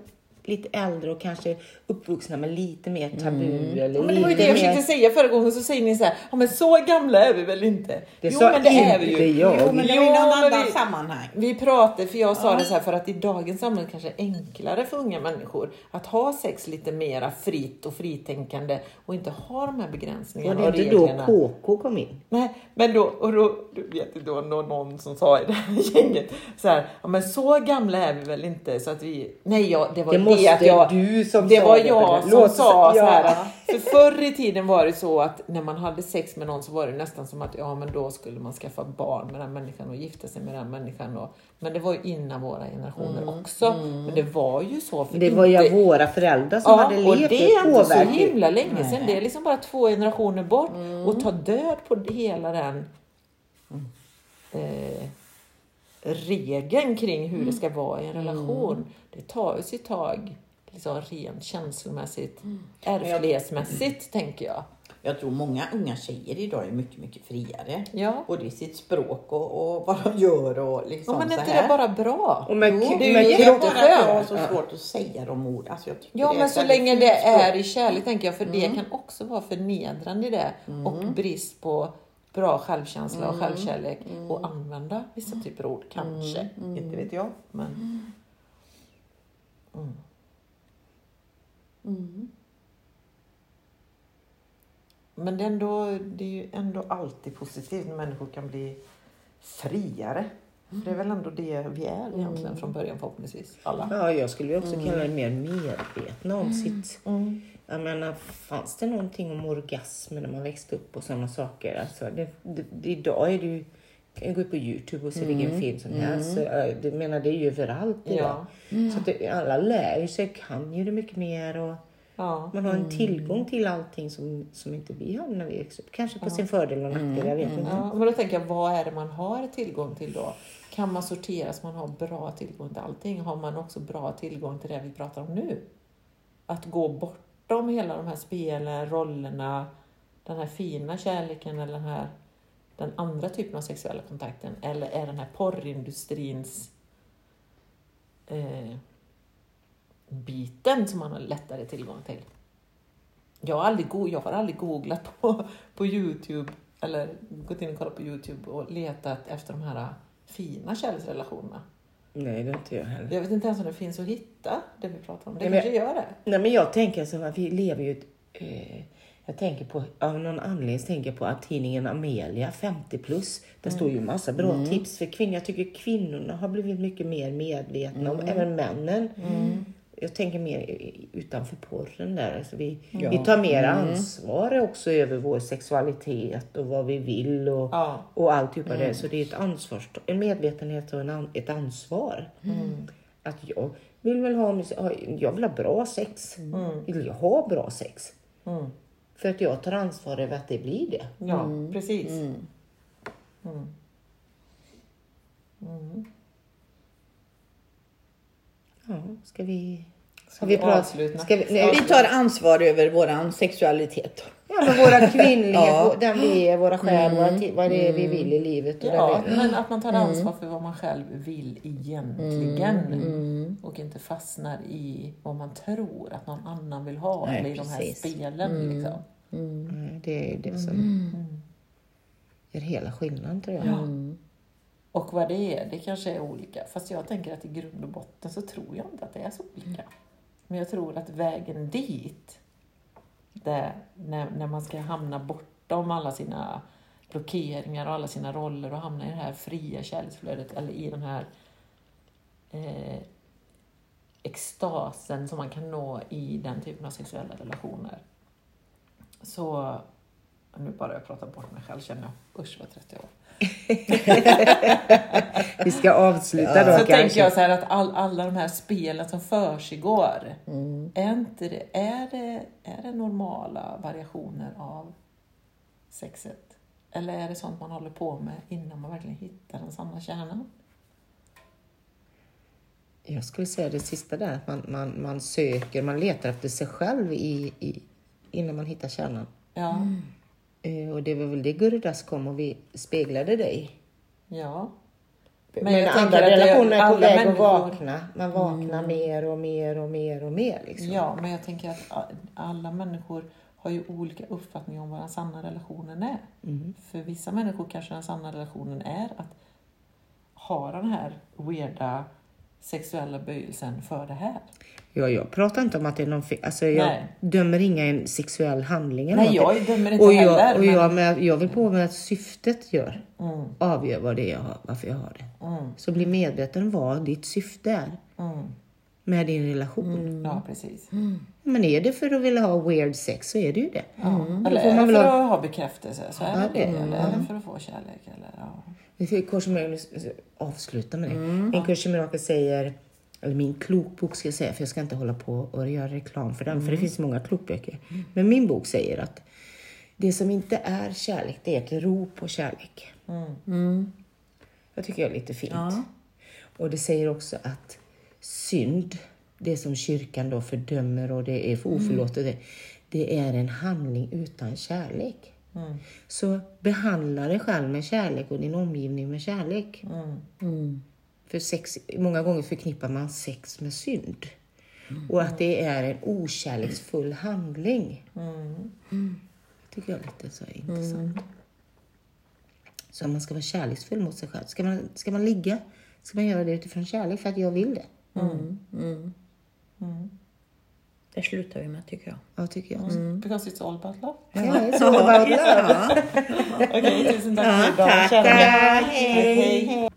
lite äldre och kanske uppvuxna med lite mer tabu. Eller Ja, men det var ju det jag mer... försökte säga förra gången, så säger ni så här, ja men så gamla är vi väl inte? Det jo sa men det är vi ju. jag. Jo, men det var i Jo, någon men annan vi- sammanhang. Vi pratade, för jag sa det så här, för att i dagens samhälle kanske är enklare för unga människor att ha sex lite mera fritt och fritänkande och inte ha de här Var begränsningarna det och inte då reglerna. KK kom in? Nej, men då, och då, du vet då nå- någon som sa i det här <laughs> gänget så här, ja men så gamla är vi väl inte så att vi, nej jag, det var Det det, måste att jag, du som det var jag det som låter sa så- så här, ja. för förr i tiden var det så att när man hade sex med någon så var det nästan som att ja men då skulle man skaffa barn med den människan och gifta sig med den människan och, men det var ju innan våra generationer också, men det var ju så för Det var ju inte- våra föräldrar som hade och levt det är inte så himla länge sedan. Det är liksom bara två generationer bort. Och ta död på hela den eh, regeln kring hur det ska vara i en relation. Det tar ju sitt tag liksom rent känslomässigt, ärftlighetsmässigt tänker jag. Jag tror många unga tjejer idag är mycket, mycket friare. Ja. Både i sitt språk och, och vad de gör och liksom Ja, men är inte det bara bra? Och med, Jo, det är ju jätteskönt. så svårt att säga de ord. Alltså Ja, men så länge det är i kärlek tänker jag, för det kan också vara förnedrande i det och brist på bra självkänsla och självkärlek och använda vissa typer av ord, kanske. Inte vet jag, men... Mm. Men det är, ändå, det är ju ändå alltid positivt när människor kan bli friare. För det är väl ändå det vi är egentligen från början förhoppningsvis, alla. Ja, jag skulle ju också kalla det mer medvetna om sitt... Jag menar, fanns det någonting om orgasmer när man växte upp och sådana saker? Alltså, det, det, idag är det ju... kan ju gå på Youtube och se vilken film som helst. Så, äh, det, menar, det är ju överallt idag. Ja. Så att det, alla lär ju sig, kan ju det mycket mer. Och Ja. man har en tillgång till allting som, som inte vi hade när vi växte upp. Kanske på sin fördel och nackdel, jag vet inte. Ja, men då tänker jag, vad är det man har tillgång till då? Kan man sortera så man har bra tillgång till allting? Har man också bra tillgång till det vi pratar om nu? Att gå bortom hela de här spelen, rollerna, den här fina kärleken eller den här den andra typen av sexuella kontakten? Eller är den här porrindustrins eh, biten som man har lättare tillgång till? Jag har aldrig, go- jag har aldrig googlat på, på Youtube eller gått in och kollat på Youtube och letat efter de här fina kärleksrelationerna. Nej, det är inte jag heller. Jag vet inte ens om det finns att hitta, det vi pratar om. Det Nej, kanske gör det. Nej, men jag tänker så att vi lever ju ett, eh, jag tänker på, av någon anledning tänker jag på att tidningen Amelia 50 plus. Där står ju massa bra tips för kvinnor. Jag tycker kvinnorna har blivit mycket mer medvetna och även männen. Jag tänker mer utanför porren där. Alltså vi, vi tar mer ansvar också över vår sexualitet och vad vi vill och, Ja. och alltihopa det. Så det är ett ansvar, en medvetenhet och en, an- ett ansvar. Att jag vill väl ha, jag vill ha bra sex. Vill jag ha bra sex? Mm. För att jag tar ansvar över att det blir det. Ja, precis. Ja, ska vi... Ska vi vi avsluta? Ska vi, nej, Vi tar ansvar över våran sexualitet. ja, men våra <laughs> kvinnlighet, Ja. vår- den vi är, våra själ, våra ti- vad det är vi vill i livet. Och Ja, vi, men att man tar ansvar för vad man själv vill egentligen. Mm, Och inte fastnar i vad man tror att någon annan vill ha. Nej, eller i de här precis. spelen. Liksom. Nej, det är det som Mm. gör hela skillnaden tror jag. Och vad det är, det kanske är olika. Fast jag tänker att i grund och botten så tror jag inte att det är så olika. Men jag tror att vägen dit, där, när, när man ska hamna bortom alla sina blockeringar och alla sina roller och hamna i det här fria kärleksflödet eller i den här eh, extasen som man kan nå i den typen av sexuella relationer. Så, nu bara jag pratar bort mig själv känner jag. Usch vad trött jag var. Vi ska avsluta då Så kanske. tänker jag så här att all, alla de här spelen som försiggår, är, inte det, är, det, är det normala variationer av sexet? Eller är det sånt man håller på med innan man verkligen hittar den sanna kärnan? Jag skulle säga det sista där, att man, man, man söker, man letar efter sig själv i, i, innan man hittar kärnan. Ja, Eh, Och det var väl det Gurras kom och vi speglade dig. ja. Men Men, andra relationer är på väg att människor- Mm. vakna. Man vaknar mer och mer och mer och mer. Liksom. Ja, men jag tänker att alla människor har ju olika uppfattningar om vad den sanna relationen är. Mm. För vissa människor kanske den sanna relationen är att ha den här weirda sexuella böjelsen för det här. Ja, jag pratar inte om att det är någon fel. Alltså, jag Nej. dömer inga en sexuell handling. eller Nej, någonting. jag dömer inte och heller, jag, och men- jag, men jag vill på med att syftet gör, Mm, avgör vad det är jag har, varför jag har det. mm, Så bli medveten vad ditt syfte är mm. med din relation. Ja, precis. Men är det för att vilja ha weird sex så är det ju det. Ja. Eller Mm. det väl för ha- att ha bekräftelse, så är Ja, det det. Eller det för att få kärlek? Eller, ja. Vi får kurs i mirakel avsluta med det. En kurs i mirakel säger, eller min klokbok ska jag säga, för jag ska inte hålla på och göra reklam för den, för det finns många klokböcker. Men min bok säger att det som inte är kärlek, det är ett rop på kärlek. Jag tycker jag är lite fint. Ja. Och det säger också att synd, det som kyrkan då fördömer och det är för oförlåtet, det, det är en handling utan kärlek. Så behandla dig själv med kärlek och din omgivning med kärlek. För sex, många gånger förknippar man sex med synd. Och att det är en okärleksfull handling. Det tycker jag är lite så intressant. Så man ska vara kärleksfull mot sig själv. Ska man, ska man ligga, ska man göra det utifrån kärlek för att jag vill det. Det slutar vi med tycker jag. Ja, tycker jag också. Because it's all about love. Ja, it's all about love. <laughs> Okej, tusen tack för idag. tack, vänner. Hej, Hej.